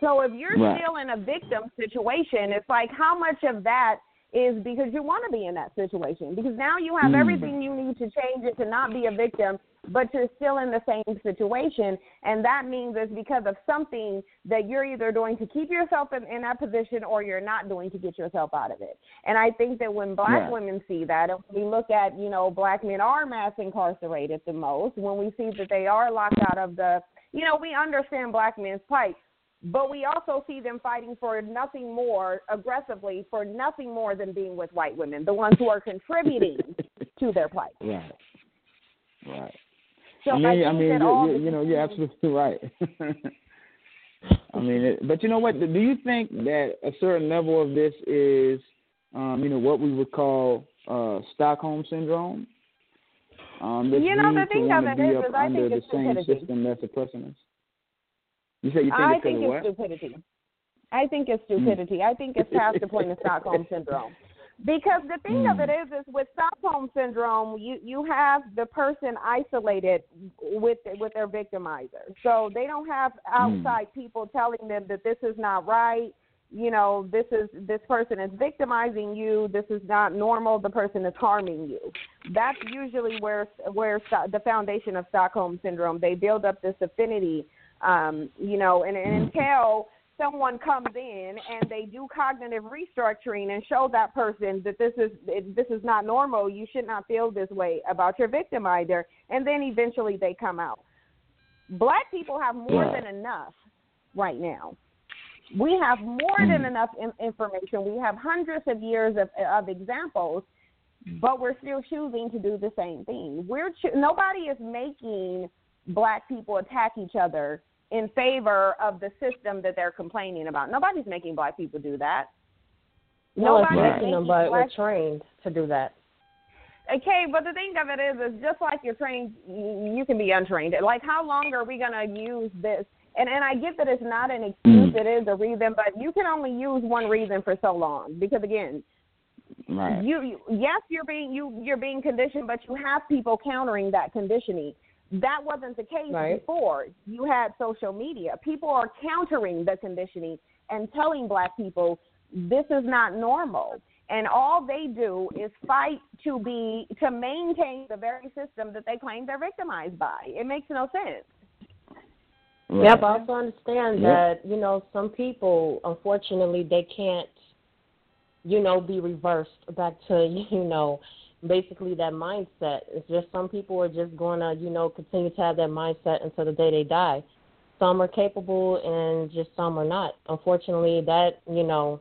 So if you're Right. still in a victim situation, it's like how much of that is because you want to be in that situation because now you have Mm. everything you need to change it to not be a victim but you're still in the same situation and that means it's because of something that you're either doing to keep yourself in, in that position or you're not doing to get yourself out of it and i think that when black Right. women see that and we look at you know black men are mass incarcerated the most when we see that they are locked out of the you know we understand black men's plight but we also see them fighting for nothing more aggressively for nothing more than being with white women, the ones who are contributing to their plight. Right. Right. So I mean, think I mean, you, you, you know, you're absolutely right. I mean, it, but you know what? Do you think that a certain level of this is, um, you know, what we would call uh, Stockholm syndrome? Um, You know, the thing of it is, is I think the it's same stupidity. system that's oppressing us. You say you think I it's think it's what? stupidity. I think it's Hmm. stupidity. I think it's past the point of Stockholm syndrome. Because the thing of Hmm. it is, is with Stockholm syndrome, you you have the person isolated with with their victimizer. So they don't have outside people telling them that this is not right. You know, this is this person is victimizing you. This is not normal. The person is harming you. That's usually where where the foundation of Stockholm syndrome. They build up this affinity, um, you know, and, and until someone comes in and they do cognitive restructuring and show that person that this is this is not normal. You should not feel this way about your victim either. And then eventually they come out. Black people have more Right. than enough right now. We have more than hmm. enough in- information. We have hundreds of years of, of examples, but we're still choosing to do the same thing. We're cho- nobody is making black people attack each other in favor of the system that they're complaining about. Nobody's making black people do that. No, it's Nobody's making them, but we're trained to do that. Okay, but the thing of it is, is just like you're trained, you you can be untrained. Like, how long are we gonna use this? And and I get that it's not an excuse; it is a reason, but you can only use one reason for so long because again, Right. you, you yes, you're being you you're being conditioned, but you have people countering that conditioning. That wasn't the case Right. before. You had social media. People are countering the conditioning and telling black people this is not normal. And all they do is fight to be to maintain the very system that they claim they're victimized by. It makes no sense. right. Yep, I also understand Yep. that, you know, some people, unfortunately, they can't, you know, be reversed back to, you know, basically that mindset. It's just some people are just going to, you know, continue to have that mindset until the day they die. Some are capable and just some are not. Unfortunately, that, you know,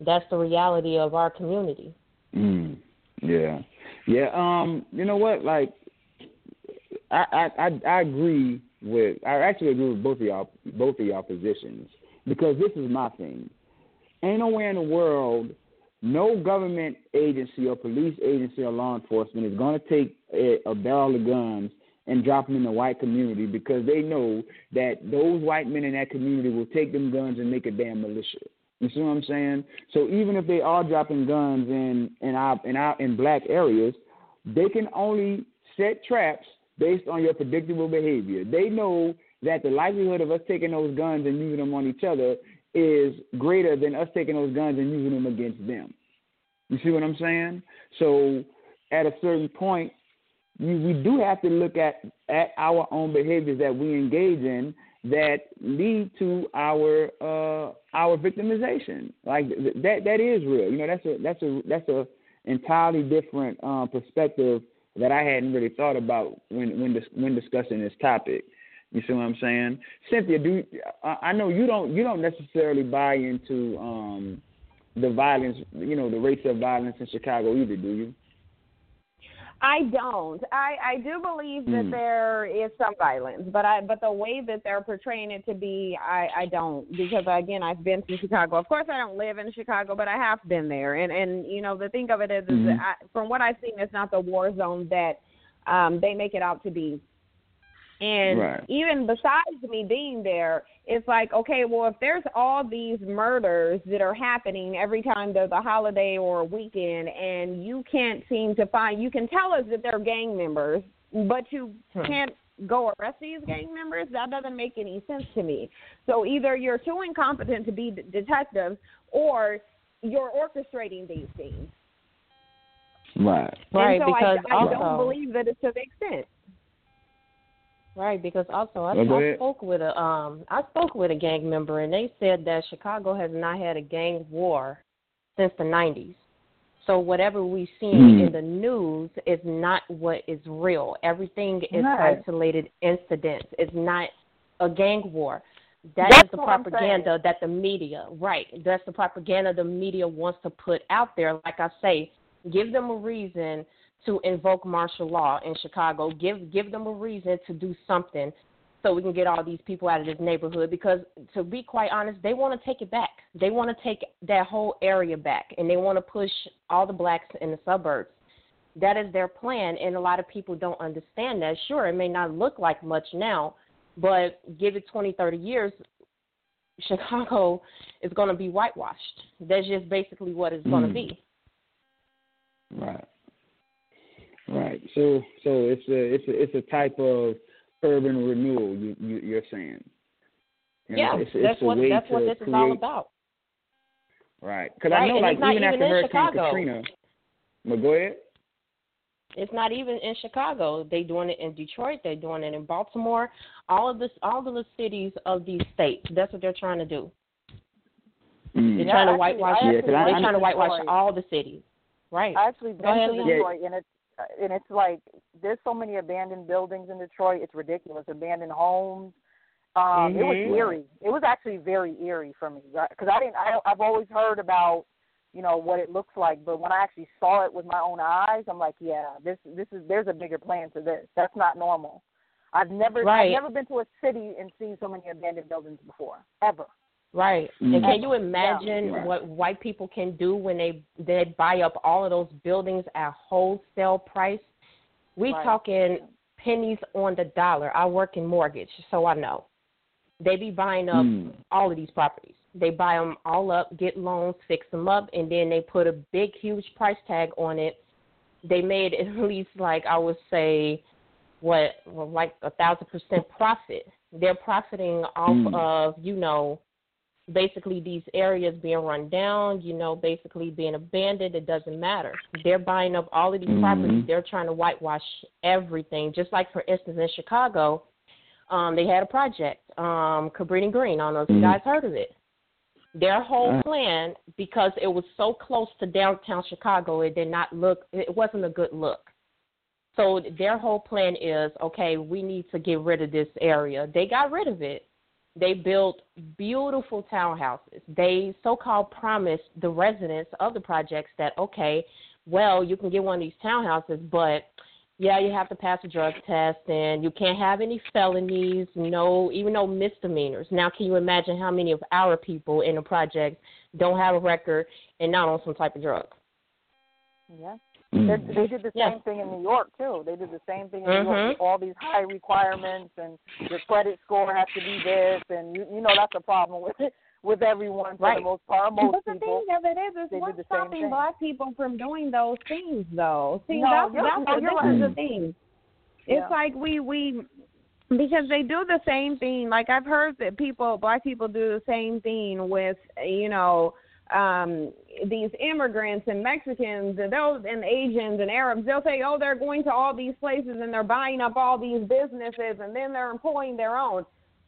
that's the reality of our community. Mm, yeah, yeah. Um, you know what? Like, I, I I agree with. I actually agree with both of y'all. Both of y'all positions because this is my thing. Ain't nowhere in the world, no government agency or police agency or law enforcement is going to take a, a barrel of guns and drop them in the white community because they know that those white men in that community will take them guns and make a damn militia. You see what I'm saying? So even if they are dropping guns in in our in our in black areas, they can only set traps based on your predictable behavior. They know that the likelihood of us taking those guns and using them on each other is greater than us taking those guns and using them against them. You see what I'm saying? So at a certain point, we do have to look at at our own behaviors that we engage in that lead to our uh, our victimization. Like that that is real. You know, that's a that's a that's a entirely different uh, perspective that I hadn't really thought about when when dis- when discussing this topic. You see what I'm saying, Cynthia? Do I know you don't you don't necessarily buy into um, the violence, you know, the rates of violence in Chicago either, do you? I don't. I I do believe that mm. there is some violence, but I but the way that they're portraying it to be, I I don't because again I've been to Chicago. Of course, I don't live in Chicago, but I have been there, and and you know the thing of it is, mm-hmm. is I, from what I've seen, it's not the war zone that um they make it out to be. And right. even besides me being there, it's like, okay, well, if there's all these murders that are happening every time there's a holiday or a weekend, and you can't seem to find, you can tell us that they're gang members, but you hmm. can't go arrest these gang members, that doesn't make any sense to me. So either you're too incompetent to be detectives, or you're orchestrating these things. Right. Right. so because I, I also, don't believe that it's to the extent. Right, because also I, I spoke with a um I spoke with a gang member and they said that Chicago has not had a gang war since the nineties. So whatever we see mm. in the news is not what is real. Everything is right. isolated incidents. It's not a gang war. That That's is the propaganda that the media, right? That's the propaganda the media wants to put out there. Like I say, give them a reason to invoke martial law in Chicago. Give give them a reason to do something so we can get all these people out of this neighborhood because to be quite honest, they want to take it back. They want to take that whole area back and they want to push all the blacks in the suburbs. That is their plan and a lot of people don't understand that. Sure, it may not look like much now, but give it 20, 30 years, Chicago is going to be whitewashed. That's just basically what it's going to hmm. be. Right. Right. So so it's a it's a it's a type of urban renewal. You, you you're saying. You yeah, it's, it's that's what that's what this create, is all about. Right. Because right. I know, and like even, even after Hurricane Chicago. Katrina. But go ahead. It's not even in Chicago. They're doing it in Detroit. They're doing it in Baltimore. All of this, all of the cities of these states. That's what they're trying to do. Mm. They're yeah, trying to actually, whitewash. they're trying to whitewash all the cities. Right. I actually been ahead, to Detroit, and it's and it's like there's so many abandoned buildings in Detroit. It's ridiculous. Abandoned homes. Um, mm-hmm. It was eerie. It was actually very eerie for me because I didn't. I, I've always heard about you know what it looks like, but when I actually saw it with my own eyes, I'm like, yeah, this this is there's a bigger plan to this. That's not normal. I've never right. I've never been to a city and seen so many abandoned buildings before ever. Right. Mm-hmm. And can you imagine yeah. what white people can do when they they buy up all of those buildings at wholesale price? We right. talking pennies on the dollar. I work in mortgage, so I know. They be buying up mm. all of these properties. They buy them all up, get loans, fix them up, and then they put a big, huge price tag on it. They made at least like I would say, what, well, like a thousand percent profit. They're profiting off mm. of you know basically these areas being run down, you know, basically being abandoned, it doesn't matter. They're buying up all of these mm-hmm. properties. They're trying to whitewash everything. Just like, for instance, in Chicago, um, they had a project, um, Cabrini Green. I don't know if mm-hmm. you guys heard of it. Their whole plan, because it was so close to downtown Chicago, it did not look, it wasn't a good look. So their whole plan is, okay, we need to get rid of this area. They got rid of it they built beautiful townhouses. They so called promised the residents of the projects that, okay, well, you can get one of these townhouses, but yeah, you have to pass a drug test and you can't have any felonies, no, even no misdemeanors. Now, can you imagine how many of our people in the project don't have a record and not on some type of drug? Yeah. Mm. They did the yeah. same thing in New York too. They did the same thing in mm-hmm. New York. All these high requirements and your credit score has to be this, and you you know that's a problem with it with everyone for right. the most part. Most but the people, thing of it is, is what's did the same stopping thing. black people from doing those things, though? See, No, that's you're- that's the, you're this right. is the thing. It's Yeah. like we we because they do the same thing. Like I've heard that people, black people, do the same thing with you know um these immigrants and Mexicans and those and Asians and Arabs, they'll say, Oh, they're going to all these places and they're buying up all these businesses and then they're employing their own.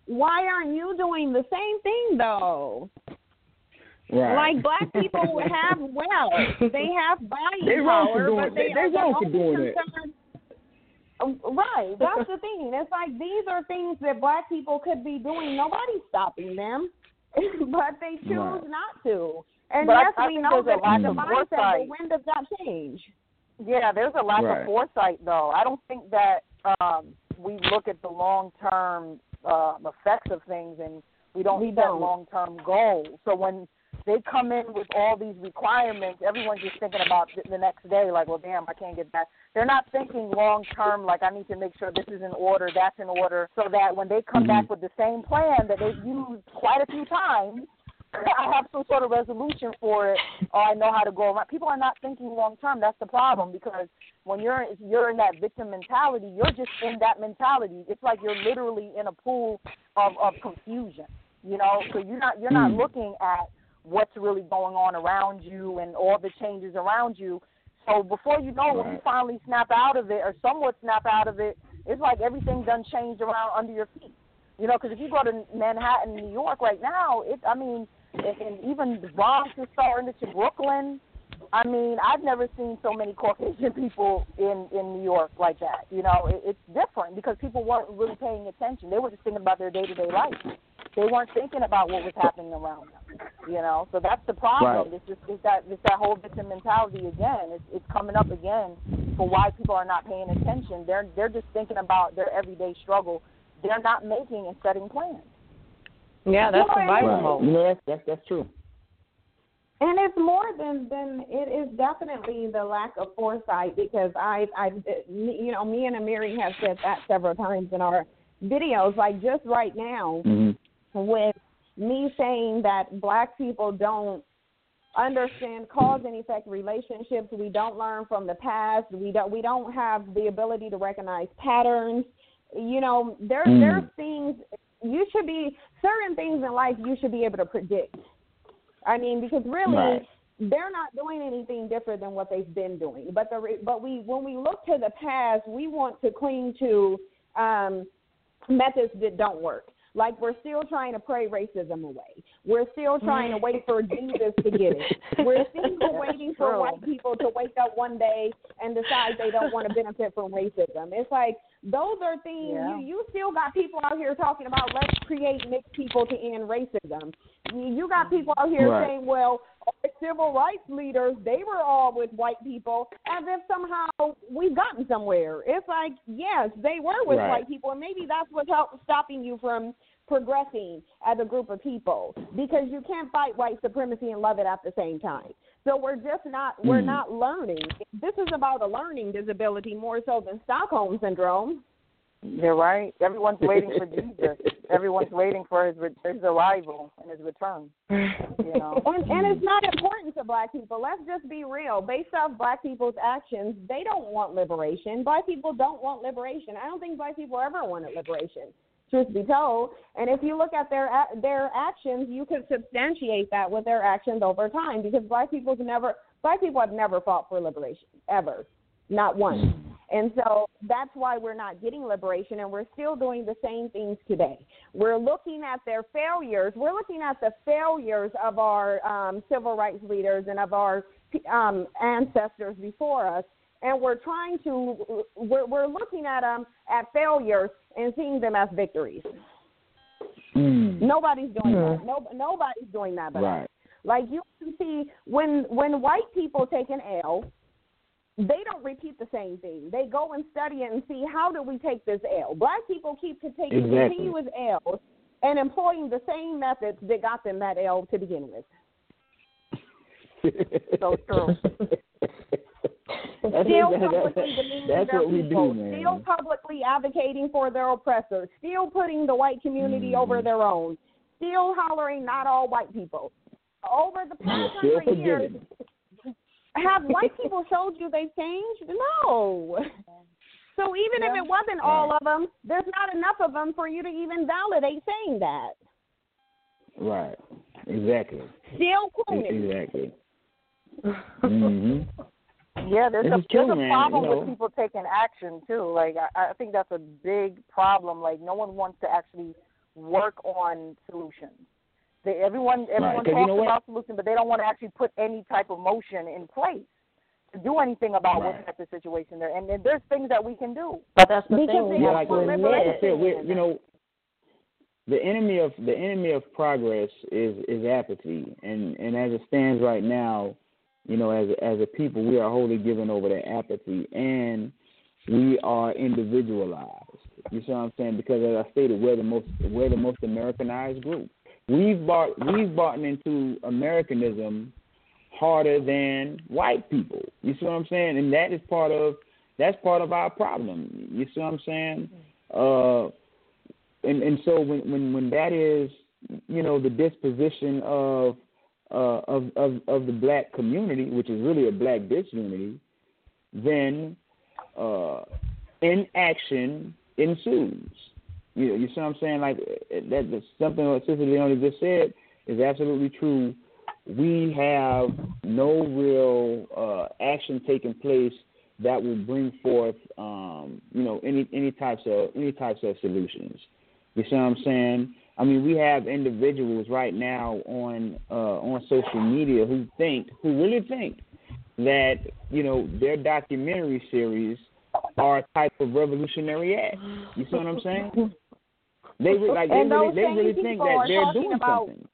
Why aren't you doing the same thing though? Right. Like black people have wealth, they have buying they power, but they, they, are only doing it. concerned- Uh, Right, that's the thing. It's like these are things that black people could be doing. Nobody's stopping them, but they choose Right. not to. And But I- yes, I we know there's a that lack the of mindset, foresight. but when does that change? Yeah, there's a lack Right. of foresight though. I don't think that um we look at the long term um effects of things and we don't We set long term goals. So when they come in with all these requirements, everyone's just thinking about the, the next day, like, well, damn, I can't get that. They're not thinking long term, like, I need to make sure this is in order, that's in order, so that when they come back with the same plan that they've used quite a few times, I have some sort of resolution for it, or I know how to go around. People are not thinking long term. That's the problem because when you're if you're in that victim mentality, you're just in that mentality. It's like you're literally in a pool of of confusion. You know, so you're not you're not Mm. looking at what's really going on around you and all the changes around you. So before you know, when you finally snap out of it or somewhat snap out of it, it's like everything done changed around under your feet. You know, because if you go to Manhattan, New York right now, it I mean, and, and even the Bronx is starting to Brooklyn. I mean, I've never seen so many Caucasian people in in New York like that. You know, it, it's different because people weren't really paying attention. They were just thinking about their day to day life. They weren't thinking about what was happening around them. You know, so that's the problem. Right. It's just it's that it's that whole victim mentality again. It's it's coming up again for why people are not paying attention. They're they're just thinking about their everyday struggle. They're not making and setting plans. Yeah, that's Well, survival Right. mode. You know, that's that's that's true. And it's more than than it is definitely the lack of foresight because I I you know me and Amiri have said that several times in our videos. Like just right now, hmm with me saying that black people don't understand cause and effect relationships we don't learn from the past we don't we don't have the ability to recognize patterns you know there Mm. there's things you should be certain things in life you should be able to predict i mean because really Right. they're not doing anything different than what they've been doing but the re- but we when we look to the past we want to cling to um methods that don't work. Like we're still trying to pray racism away. We're still mm-hmm. trying to wait for Jesus to get it. We're still waiting for white people to wake up one day and decide they don't want to benefit from racism. It's like those are things Yeah. you you still got people out here talking about let's create mixed people to end racism. You got people out here Right. saying, well, civil rights leaders they were all with white people, as if somehow we've gotten somewhere. It's like yes, they were with Right. white people, and maybe that's what's help, stopping you from progressing as a group of people because you can't fight white supremacy and love it at the same time. So we're just not we're Mm. not learning. This is about a learning disability more so than Stockholm syndrome. You're right. Everyone's waiting for Jesus. Everyone's waiting for his re- his arrival and his return. You know. And, and it's not important to black people. Let's just be real. Based off black people's actions, they don't want liberation. Black people don't want liberation. I don't think black people ever wanted liberation. Truth be told, and if you look at their a- their actions, you can substantiate that with their actions over time. Because black people's never black people have never fought for liberation ever, not once. And so that's why we're not getting liberation, and we're still doing the same things today. We're looking at their failures. We're looking at the failures of our um, civil rights leaders and of our um, ancestors before us, and we're trying to we're, we're looking at them at failures and seeing them as victories. Mm. Nobody's doing Hmm. that. No, nobody's doing that but. Right. Like you can see when when white people take an L, they don't repeat the same thing. They go and study it and see how do we take this L. Black people keep to taking Exactly. continuous L's and employing the same methods that got them that L to begin with. So true. That's Still what- that- publicly demeaning that's their what we people. do. Still publicly advocating for their oppressors. Still putting the white community Mm. over their own. Still hollering not all white people. Over the past hundred years, forgiving. Have white people told you they've changed? No. So even if it wasn't all of them, there's not enough of them for you to even validate saying that. Right. Exactly. Still cooning. Exactly. mhm. Yeah, there's This a is true, there's a man, problem you know. with people taking action too. Like I, I think that's a big problem. Like no one wants to actually work on solutions. They, everyone everyone 'cause you talks know about solutions, but they don't want to actually put any type of motion in place to do anything about Right. what type of situation they're in. And there's things that we can do. But that's the Because thing. We Yeah, like, to want like admit. I said, we you know, the enemy of the enemy of progress is is apathy, and and as it stands right now, you know, as as a people, we are wholly given over to apathy, and we are individualized. You see what I'm saying? Because as I stated, we're the most we're the most Americanized group. We've bought we've bought into Americanism harder than white people. You see what I'm saying? And that is part of that's part of our problem. You see what I'm saying? Uh, and and so when when when that is you know the disposition of uh, of of of the black community, which is really a black disunity, then uh, inaction ensues. You know, you see what I'm saying? Like that that's something what Sister Leonie just said is absolutely true. We have no real uh, action taking place that will bring forth um, you know any any types of any types of solutions. You see what I'm saying? I mean, we have individuals right now on uh, on social media who think, who really think that you know their documentary series are a type of revolutionary act. You see what I'm saying? They re- like they really they really think that they're doing about- something.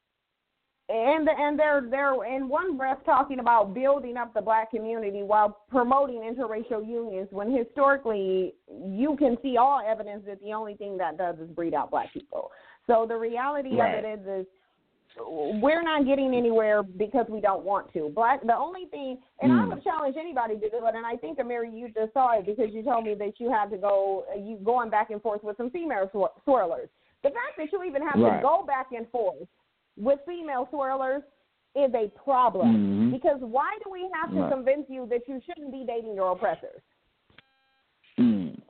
and and they're they're in one breath talking about building up the black community while promoting interracial unions when historically you can see all evidence that the only thing that does is breed out black people. So the reality Right. of it is is we're not getting anywhere because we don't want to. Black the only thing and I Mm. would challenge anybody to do it and I think Amiri you just saw it because you told me that you had to go you going back and forth with some female swir- swirlers. The fact that you even have Right. to go back and forth with female swirlers is a problem. Mhm. Because why do we have to Right. convince you that you shouldn't be dating your oppressors? Mm.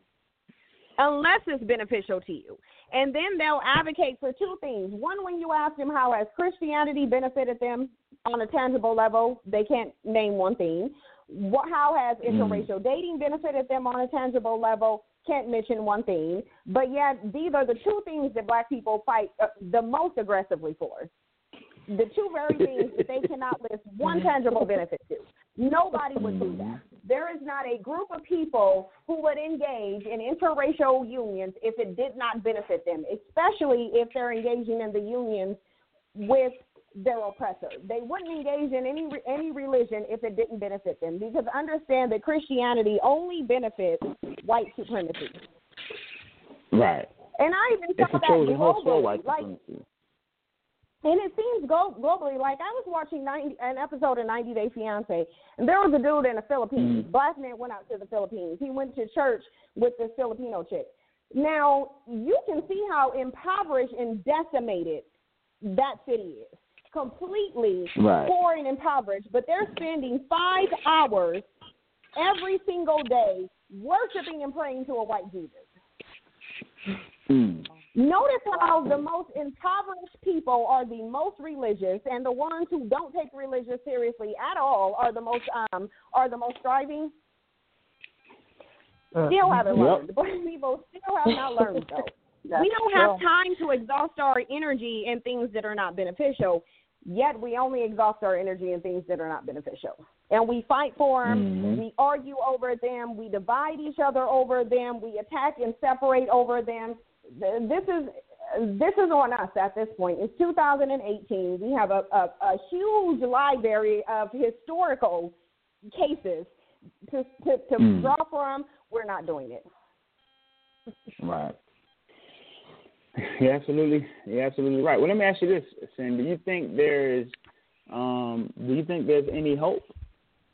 Unless it's beneficial to you. And then they'll advocate for two things. One, when you ask them how has Christianity benefited them on a tangible level, they can't name one thing. What, how has interracial dating benefited them on a tangible level? Can't mention one thing. But yet, these are the two things that black people fight uh, the most aggressively for. The two very things that they cannot list one tangible benefit to. Nobody would do that. There is not a group of people who would engage in interracial unions if it did not benefit them, especially if they're engaging in the unions with their oppressor. They wouldn't engage in any any religion if it didn't benefit them, because understand that Christianity only benefits white supremacy. Right. And I even saw that globally. white Like supremacy. And it seems globally, like I was watching 90, an episode of 90 Day Fiance, and there was a dude in the Philippines. Mhm. Black man went out to the Philippines. He went to church with this Filipino chick. Now, you can see how impoverished and decimated that city is. Completely Right. poor and impoverished, but they're spending five hours every single day worshiping and praying to a white Jesus. Mm. Notice how the most impoverished people are the most religious, and the ones who don't take religion seriously at all are the most um are the most striving. Still haven't Yep. learned. Black people still have not learned though. That's we don't have true. time to exhaust our energy in things that are not beneficial. Yet we only exhaust our energy in things that are not beneficial, and we fight for them. Mhm. We argue over them. We divide each other over them. We attack and separate over them. Th- This is this is on us at this point. It's 2018. We have a, a, a huge library of historical cases to to, to Mm. draw from. We're not doing it. Right. You're absolutely, you're absolutely right. Well, let me ask you this, Sin. Do you think there's, um, do you think there's any hope?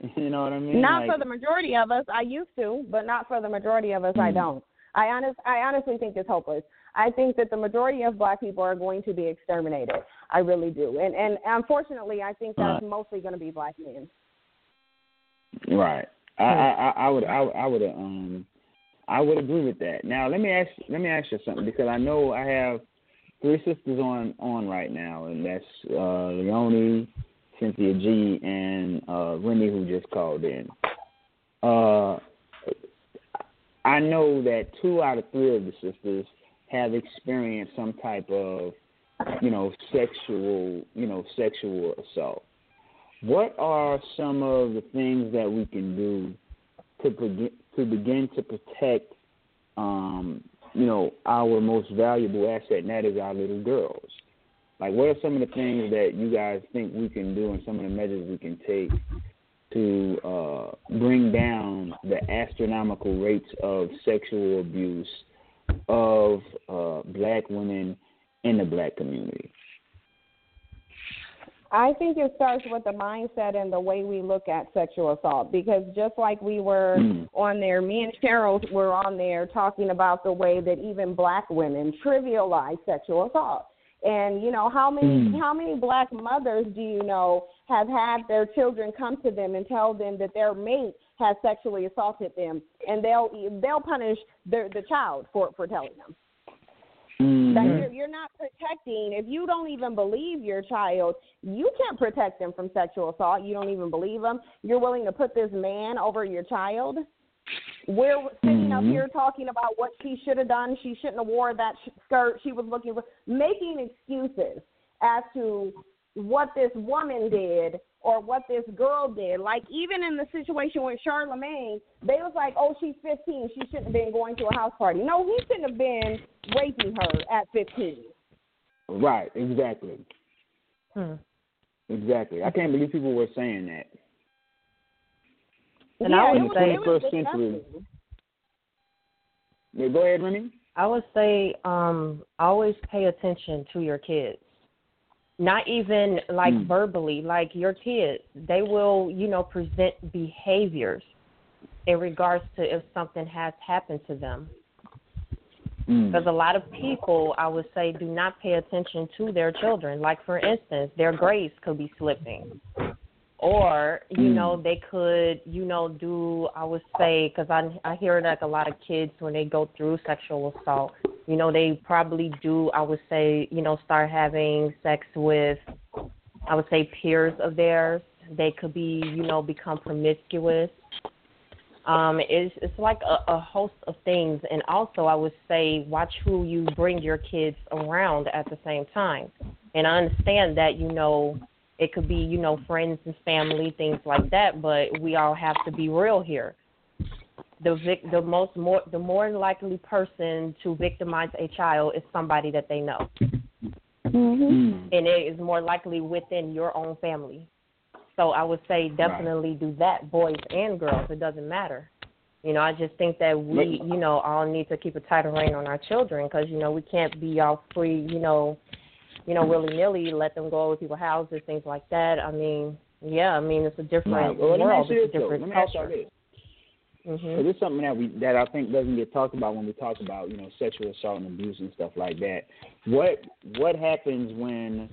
You know what I mean? Not Like- for the majority of us. I used to, but not for the majority of us. I Mm. don't. I honest, I honestly think it's hopeless. I think that the majority of black people are going to be exterminated. I really do, and and unfortunately, I think that's Right. mostly going to be black men. Right. I, I, I- I would, I, would- I would, um, I would agree with that. Now, let me ask, let me ask you something because I know I have three sisters on on right now, and that's uh, Leonie, Cynthia G, and uh, Remy, who just called in. Uh, I know that two out of three of the sisters have experienced some type of, you know, sexual, you know, sexual assault. What are some of the things that we can do to begin to begin to protect, um, you know, our most valuable asset, and that is our little girls? Like, what are some of the things that you guys think we can do, and some of the measures we can take to uh, bring down the astronomical rates of sexual abuse of uh, black women in the black community? I think it starts with the mindset and the way we look at sexual assault. Because just like we were mm. on there, me and Cheryl were on there talking about the way that even black women trivialize sexual assault. And you know how many mm. how many black mothers do you know have had their children come to them and tell them that their mate has sexually assaulted them, and they'll they'll punish the the child for for telling them. Mm-hmm. That you're, you're not protecting. If you don't even believe your child, you can't protect them from sexual assault. You don't even believe them. You're willing to put this man over your child. We're sitting mm-hmm. up here talking about what she should have done. She shouldn't have wore that skirt. She was looking for making excuses as to what this woman did or what this girl did. Like even in the situation with Charlemagne, they was like, "Oh, she's 15. She shouldn't have been going to a house party." No, he shouldn't have been raping her at 15. Right. Exactly. Hmm. Exactly. I can't believe people were saying that. And yeah, I would in the say, 21st century. Yeah, go ahead, Remy. I would say, um, always pay attention to your kids. Not even like Mm. verbally, like your kids, they will, you know, present behaviors in regards to if something has happened to them. Mm. Because a lot of people, I would say, do not pay attention to their children. Like, for instance, their grades could be slipping. Or, you Mm. know, they could, you know, do, I would say, because I, I hear like a lot of kids when they go through sexual assault, you know, they probably do, I would say, you know, start having sex with, I would say, peers of theirs. They could be, you know, become promiscuous um, it's it's like a, a host of things, and also I would say watch who you bring your kids around at the same time. And I understand that you know it could be you know friends and family things like that, but we all have to be real here. The vic- the most more the more likely person to victimize a child is somebody that they know, Mm-hmm. Mm. and it is more likely within your own family. So I would say definitely do that, boys and girls. It doesn't matter. You know, I just think that we, you know, all need to keep a tighter rein on our children because you know we can't be all free, you know, you know, willy nilly, let them go over people's houses, things like that. I mean, yeah, I mean it's a different. Well, world, it's a though. different Let me ask you culture. hmm this is something that we that I think doesn't get talked about when we talk about you know sexual assault and abuse and stuff like that. What what happens when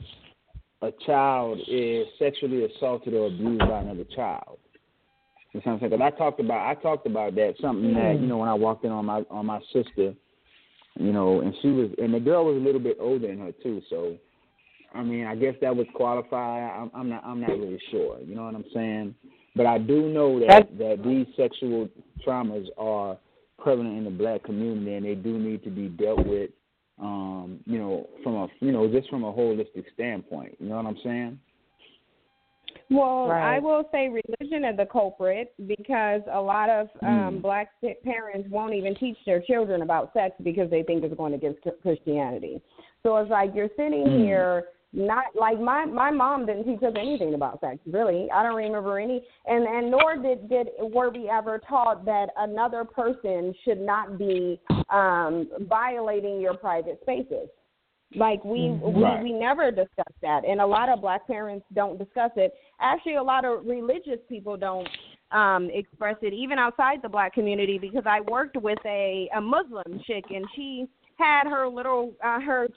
a child is sexually assaulted or abused by another child? You know what I'm saying? 'Cause I talked about I talked about that something that you know when I walked in on my on my sister, you know, and she was and the girl was a little bit older than her too. So I mean, I guess that would qualify. I'm, I'm not I'm not really sure. You know what I'm saying? But I do know that that these sexual traumas are prevalent in the black community, and they do need to be dealt with. Um, you know, from a you know just from a holistic standpoint. You know what I'm saying? Well, Right. I will say religion is the culprit because a lot of um Mm. black parents won't even teach their children about sex because they think it's going against Ch- Christianity. So it's like you're sitting Mm. here not like my my mom didn't teach us anything about sex really. I don't remember any and and nor did did were we ever taught that another person should not be um violating your private spaces. Like we we, Right. we never discuss that and a lot of black parents don't discuss it. Actually a lot of religious people don't um express it even outside the black community because i worked with a a muslim chick and she had her little uh, her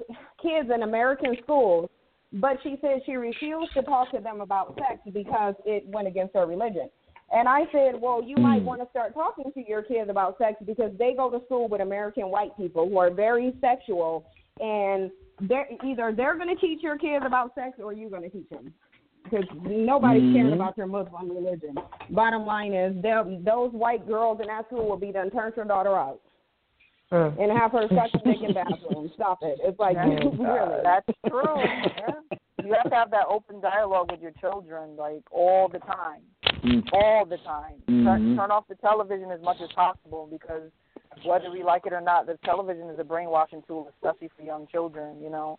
kids in american schools but she said she refused to talk to them about sex because it went against her religion and I said, well, you might want to start talking to your kids about sex because they go to school with American white people who are very sexual and they're either they're going to teach your kids about sex or you're going to teach them because nobody's mm-hmm. caring about your Muslim religion. Bottom line is, those white girls in that school will be done turn your daughter out. Uh. And have her suck a dick in bathroom. Stop it. It's like really. That's true. Yeah. You have to have that open dialogue with your children, like all the time, mm. all the time. Mm-hmm. Turn, turn off the television as much as possible because whether we like it or not, the television is a brainwashing tool, especially for young children. You know,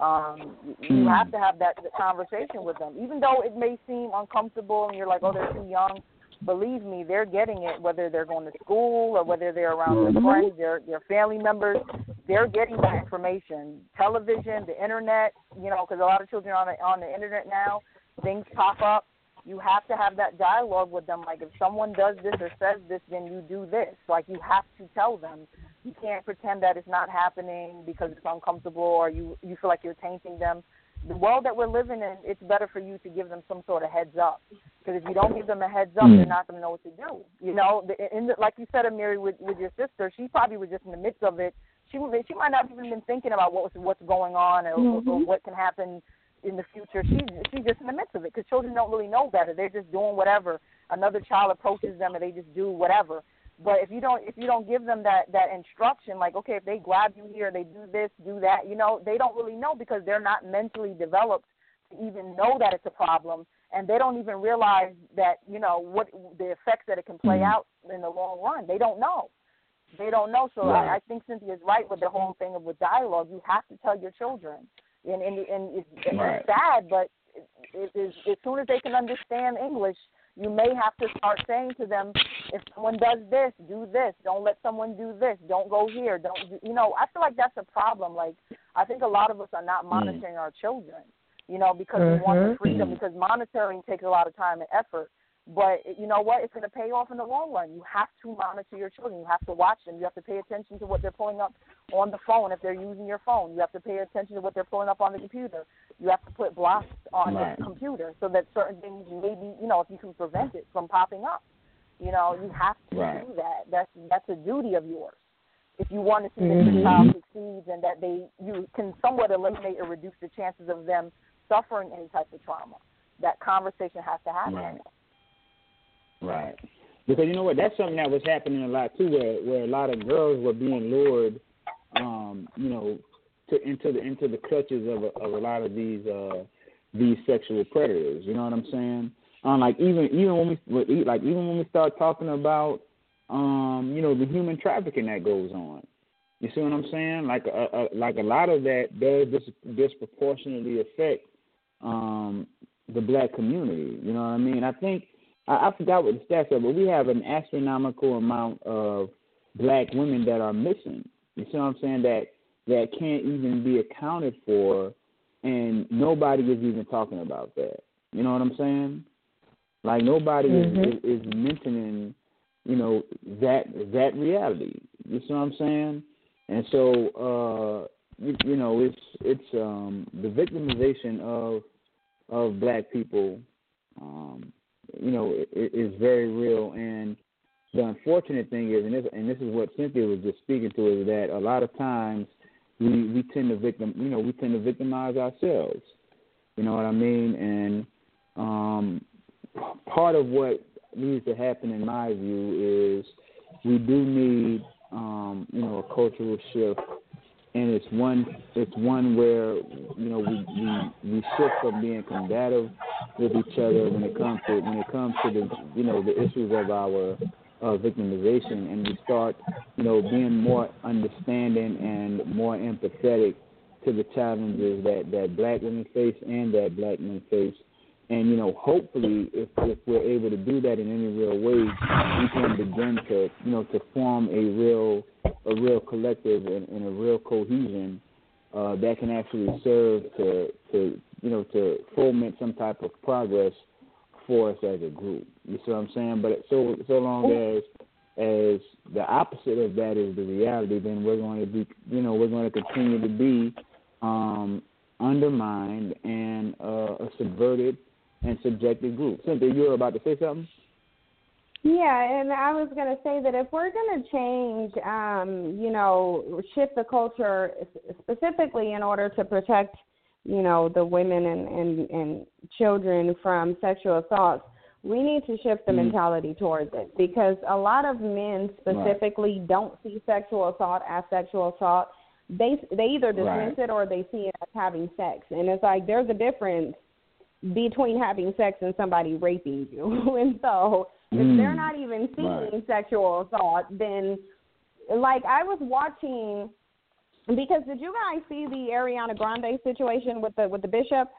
um, you have mm. to have that conversation with them, even though it may seem uncomfortable and you're like, oh, they're too young. Believe me, they're getting it, whether they're going to school or whether they're around their mm-hmm. friends, their their family members. They're getting that information. Television, the internet, you know, because a lot of children are on the, on the internet now. Things pop up you have to have that dialogue with them. Like if someone does this or says this, then you do this. Like you have to tell them. You can't pretend that it's not happening because it's uncomfortable or you you feel like you're tainting them. The world that we're living in, it's better for you to give them some sort of heads up. Because if you don't give them a heads up, they're not going to know what to do. You know, in the, like you said, Amiri, with with your sister, she probably was just in the midst of it. She she might not even been thinking about what was what's going on or, mm-hmm. or what can happen in the future. She's she's just in the midst of it because children don't really know better. They're just doing whatever. Another child approaches them and they just do whatever. But if you don't if you don't give them that that instruction, like okay, if they grab you here, they do this, do that, you know, they don't really know because they're not mentally developed to even know that it's a problem, and they don't even realize that you know what the effects that it can play mm-hmm. out in the long run. They don't know. They don't know. So right. I, I think Cynthia's right with the whole thing of with dialogue. You have to tell your children and and, and it's, right. it's sad, but it, it, as soon as they can understand English, you may have to start saying to them, if someone does this, do this. Don't let someone do this. Don't go here. Don't you know? I feel like that's a problem. Like I think a lot of us are not mm. monitoring mm. our children, you know, because mm-hmm. we want the mm-hmm. freedom. Because monitoring takes a lot of time and effort. But you know what? It's going to pay off in the long run. You have to monitor your children. You have to watch them. You have to pay attention to what they're pulling up on the phone if they're using your phone. You have to pay attention to what they're pulling up on the computer. You have to put blocks on right. the computer so that certain things maybe you know if you can prevent it from popping up. You know, you have to right. do that. That's that's a duty of yours. If you want to see mm-hmm. that your child succeeds and that they you can somewhat eliminate or reduce the chances of them suffering any type of trauma, that conversation has to happen. Right. Right. Because you know what, that's something that was happening a lot too, where where a lot of girls were being lured, um, you know, to into the into the clutches of a, of a lot of these uh these sexual predators. You know what I'm saying? Um, like even even when we like even when we start talking about um, you know, the human trafficking that goes on. You see what I'm saying? Like a, a like a lot of that does dis- disproportionately affect um the black community. You know what I mean? I think I, I forgot what the stats are, but we have an astronomical amount of black women that are missing. You see what I'm saying? That that can't even be accounted for, and nobody is even talking about that. You know what I'm saying? Like nobody mm-hmm. is, is, mentioning, you know, that that reality. You see what I'm saying? And so, uh, you, you know, it's it's um, the victimization of of black people um, you know, is, is very real. And the unfortunate thing is, and this, and this is what Cynthia was just speaking to, is that a lot of times we we tend to victim, you know, we tend to victimize ourselves. You know what I mean? And um, part of what needs to happen, in my view, is we do need, um, you know, a cultural shift and it's one it's one where you know we we we shift from being combative with each other when it comes to when it comes to the you know the issues of our uh, victimization and we start you know being more understanding and more empathetic to the challenges that that black women face and that black men face and you know, hopefully, if if we're able to do that in any real way, we can begin to you know to form a real a real collective and, and a real cohesion uh, that can actually serve to to you know to foment some type of progress for us as a group. You see what I'm saying? But so so long as as the opposite of that is the reality, then we're going to be you know we're going to continue to be um, undermined and uh, subverted and subjective group. Cynthia, you were about to say something? Yeah, and I was going to say that if we're going to change, um, you know, shift the culture specifically in order to protect, you know, the women and and and children from sexual assaults, we need to shift the mm. mentality towards it because a lot of men specifically right. don't see sexual assault as sexual assault. They they either dismiss right. it or they see it as having sex, and it's like there's a difference between having sex and somebody raping you, and so if mm. they're not even seeing right. sexual assault, then like I was watching because did you guys see the Ariana Grande situation with the with the bishop?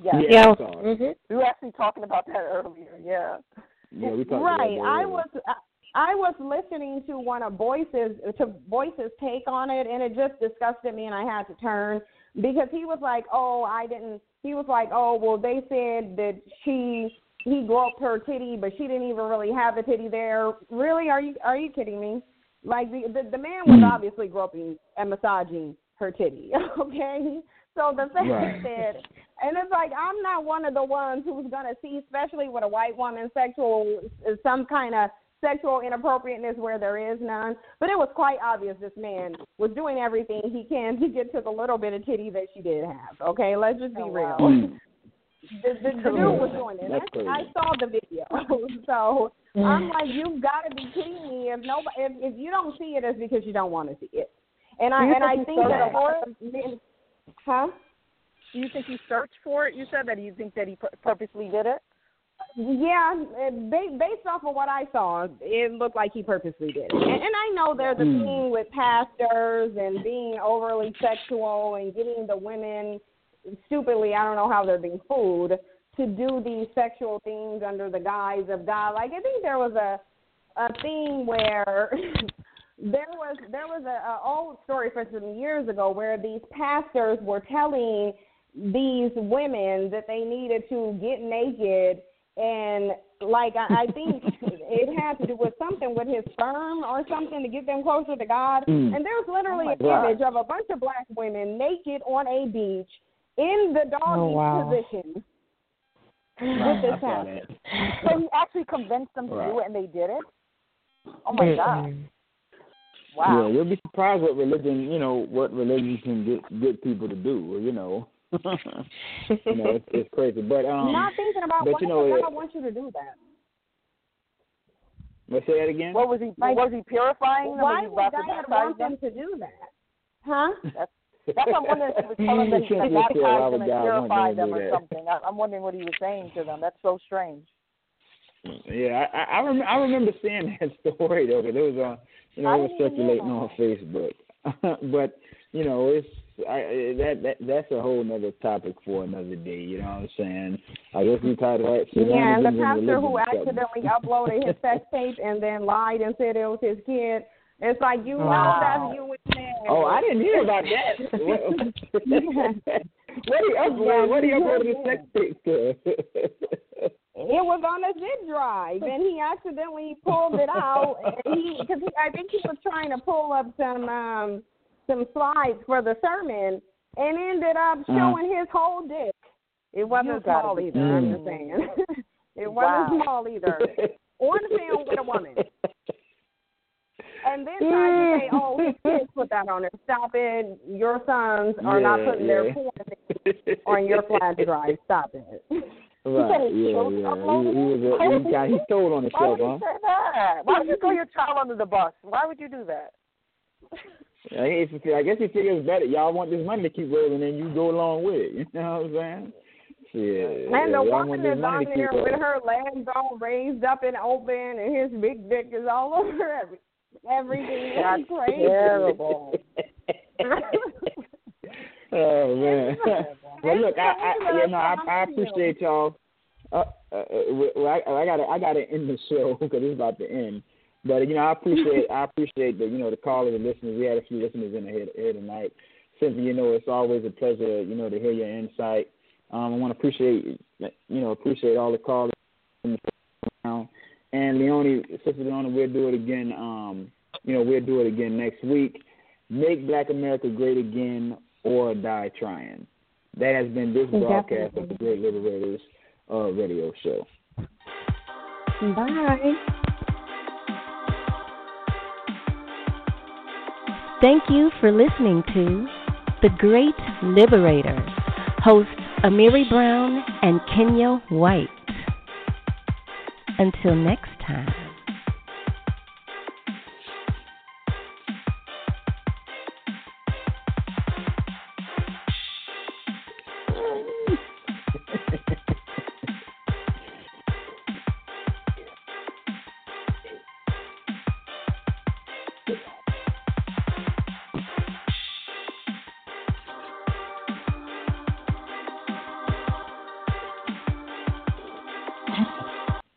Yeah. Yeah. Mm-hmm. We were actually talking about that earlier. Yeah. Yeah, we talked right. About I was I was listening to one of Boyce's to Boyce's take on it, and it just disgusted me, and I had to turn because he was like, "Oh, I didn't." He was like, "Oh, well, they said that she he groped her titty, but she didn't even really have the titty there. Really? Are you are you kidding me? Like the the, the man was hmm. obviously groping and massaging her titty. Okay, so the fact right. that and it's like I'm not one of the ones who's gonna see, especially with a white woman, sexual some kind of sexual inappropriateness where there is none. But it was quite obvious this man was doing everything he can to get to the little bit of titty that she did have. Okay, let's just be oh, real. Hmm. The, the, the dude was doing it. I, I saw the video, so mm. I'm like, you've got to be kidding me. If nobody, if, if you don't see it, it's because you don't want to see it. And I and I think that a lot of men, huh? Do you think he searched for it? You said that you think that he purposely did it. Yeah, based off of what I saw, it looked like he purposely did it. And, and I know there's a mm. thing with pastors and being overly sexual and getting the women stupidly, I don't know how they're being fooled to do these sexual things under the guise of God. Like I think there was a a thing where there was there was a, a old story from some years ago where these pastors were telling these women that they needed to get naked and like I, I think it had to do with something with his sperm or something to get them closer to God. Mm. And there's literally oh an image of a bunch of black women naked on a beach in the doggy oh, wow. position. Right, this happened. So he actually convinced them to right. do it, and they did it. Oh my god! Wow. Yeah, you'll be surprised what religion, you know, what religion can get get people to do. You know, you know, it's, it's crazy. But um, not thinking about but, what you know, God it, wants you to do that. Let's say that again. What was he? Like, was he purifying them? Why would God want them to do that? Huh? That's that's what I'm wondering if he was telling them to baptize them and purify them or something. I, I'm wondering what he was saying to them. That's so strange. Yeah, I I, rem- I remember seeing that story though. Cause it was on, you know, it was circulating on Facebook. but you know, it's I that that that's a whole other topic for another day. You know what I'm saying? I guess we tied that. Yeah, and the pastor who accidentally uploaded his sex tape and then lied and said it was his kid it's like you know wow. that's you with man. Oh, I didn't hear about that. what do you upload? What do you upload the sex tape to? it was on a zip drive, and he accidentally pulled it out. he because I think he was trying to pull up some um some slides for the sermon, and ended up uh-huh. showing uh his whole dick. It wasn't small either. Mm. I'm just saying. it wasn't wow. small either. On film with a woman and then try to say, "Oh, his kids put that on there." Stop it! Your sons are yeah, not putting yeah. their porn on your flash drive. Stop it. Right. Yeah, yeah. He, he, was a, he, got, he stole on himself, Why would you huh? say that? Why would you throw your child under the bus? Why would you do that? I guess he figures better. Y'all want this money to keep rolling, and you go along with it. You know what I'm saying? Yeah. And the woman is on there with her legs all raised up and open, and his big dick is all over everything. Everything is crazy. Terrible. oh man. well, look, I, I you know I, I appreciate y'all. Uh, uh, uh well, I, I gotta I gotta end the show because it's about to end. But you know, I appreciate I appreciate the you know the callers and listeners. We had a few listeners in here, here tonight. Simply, you know, it's always a pleasure, you know, to hear your insight. Um, I want to appreciate you know appreciate all the callers. And Leonie, Sister Leonie, we'll do it again. Um, you know, we'll do it again next week. Make Black America great again or die trying. That has been this broadcast of the Great Liberators uh, radio show. Bye. Thank you for listening to The Great Liberator, hosts Amiri Brown and Kenya White. Until next time.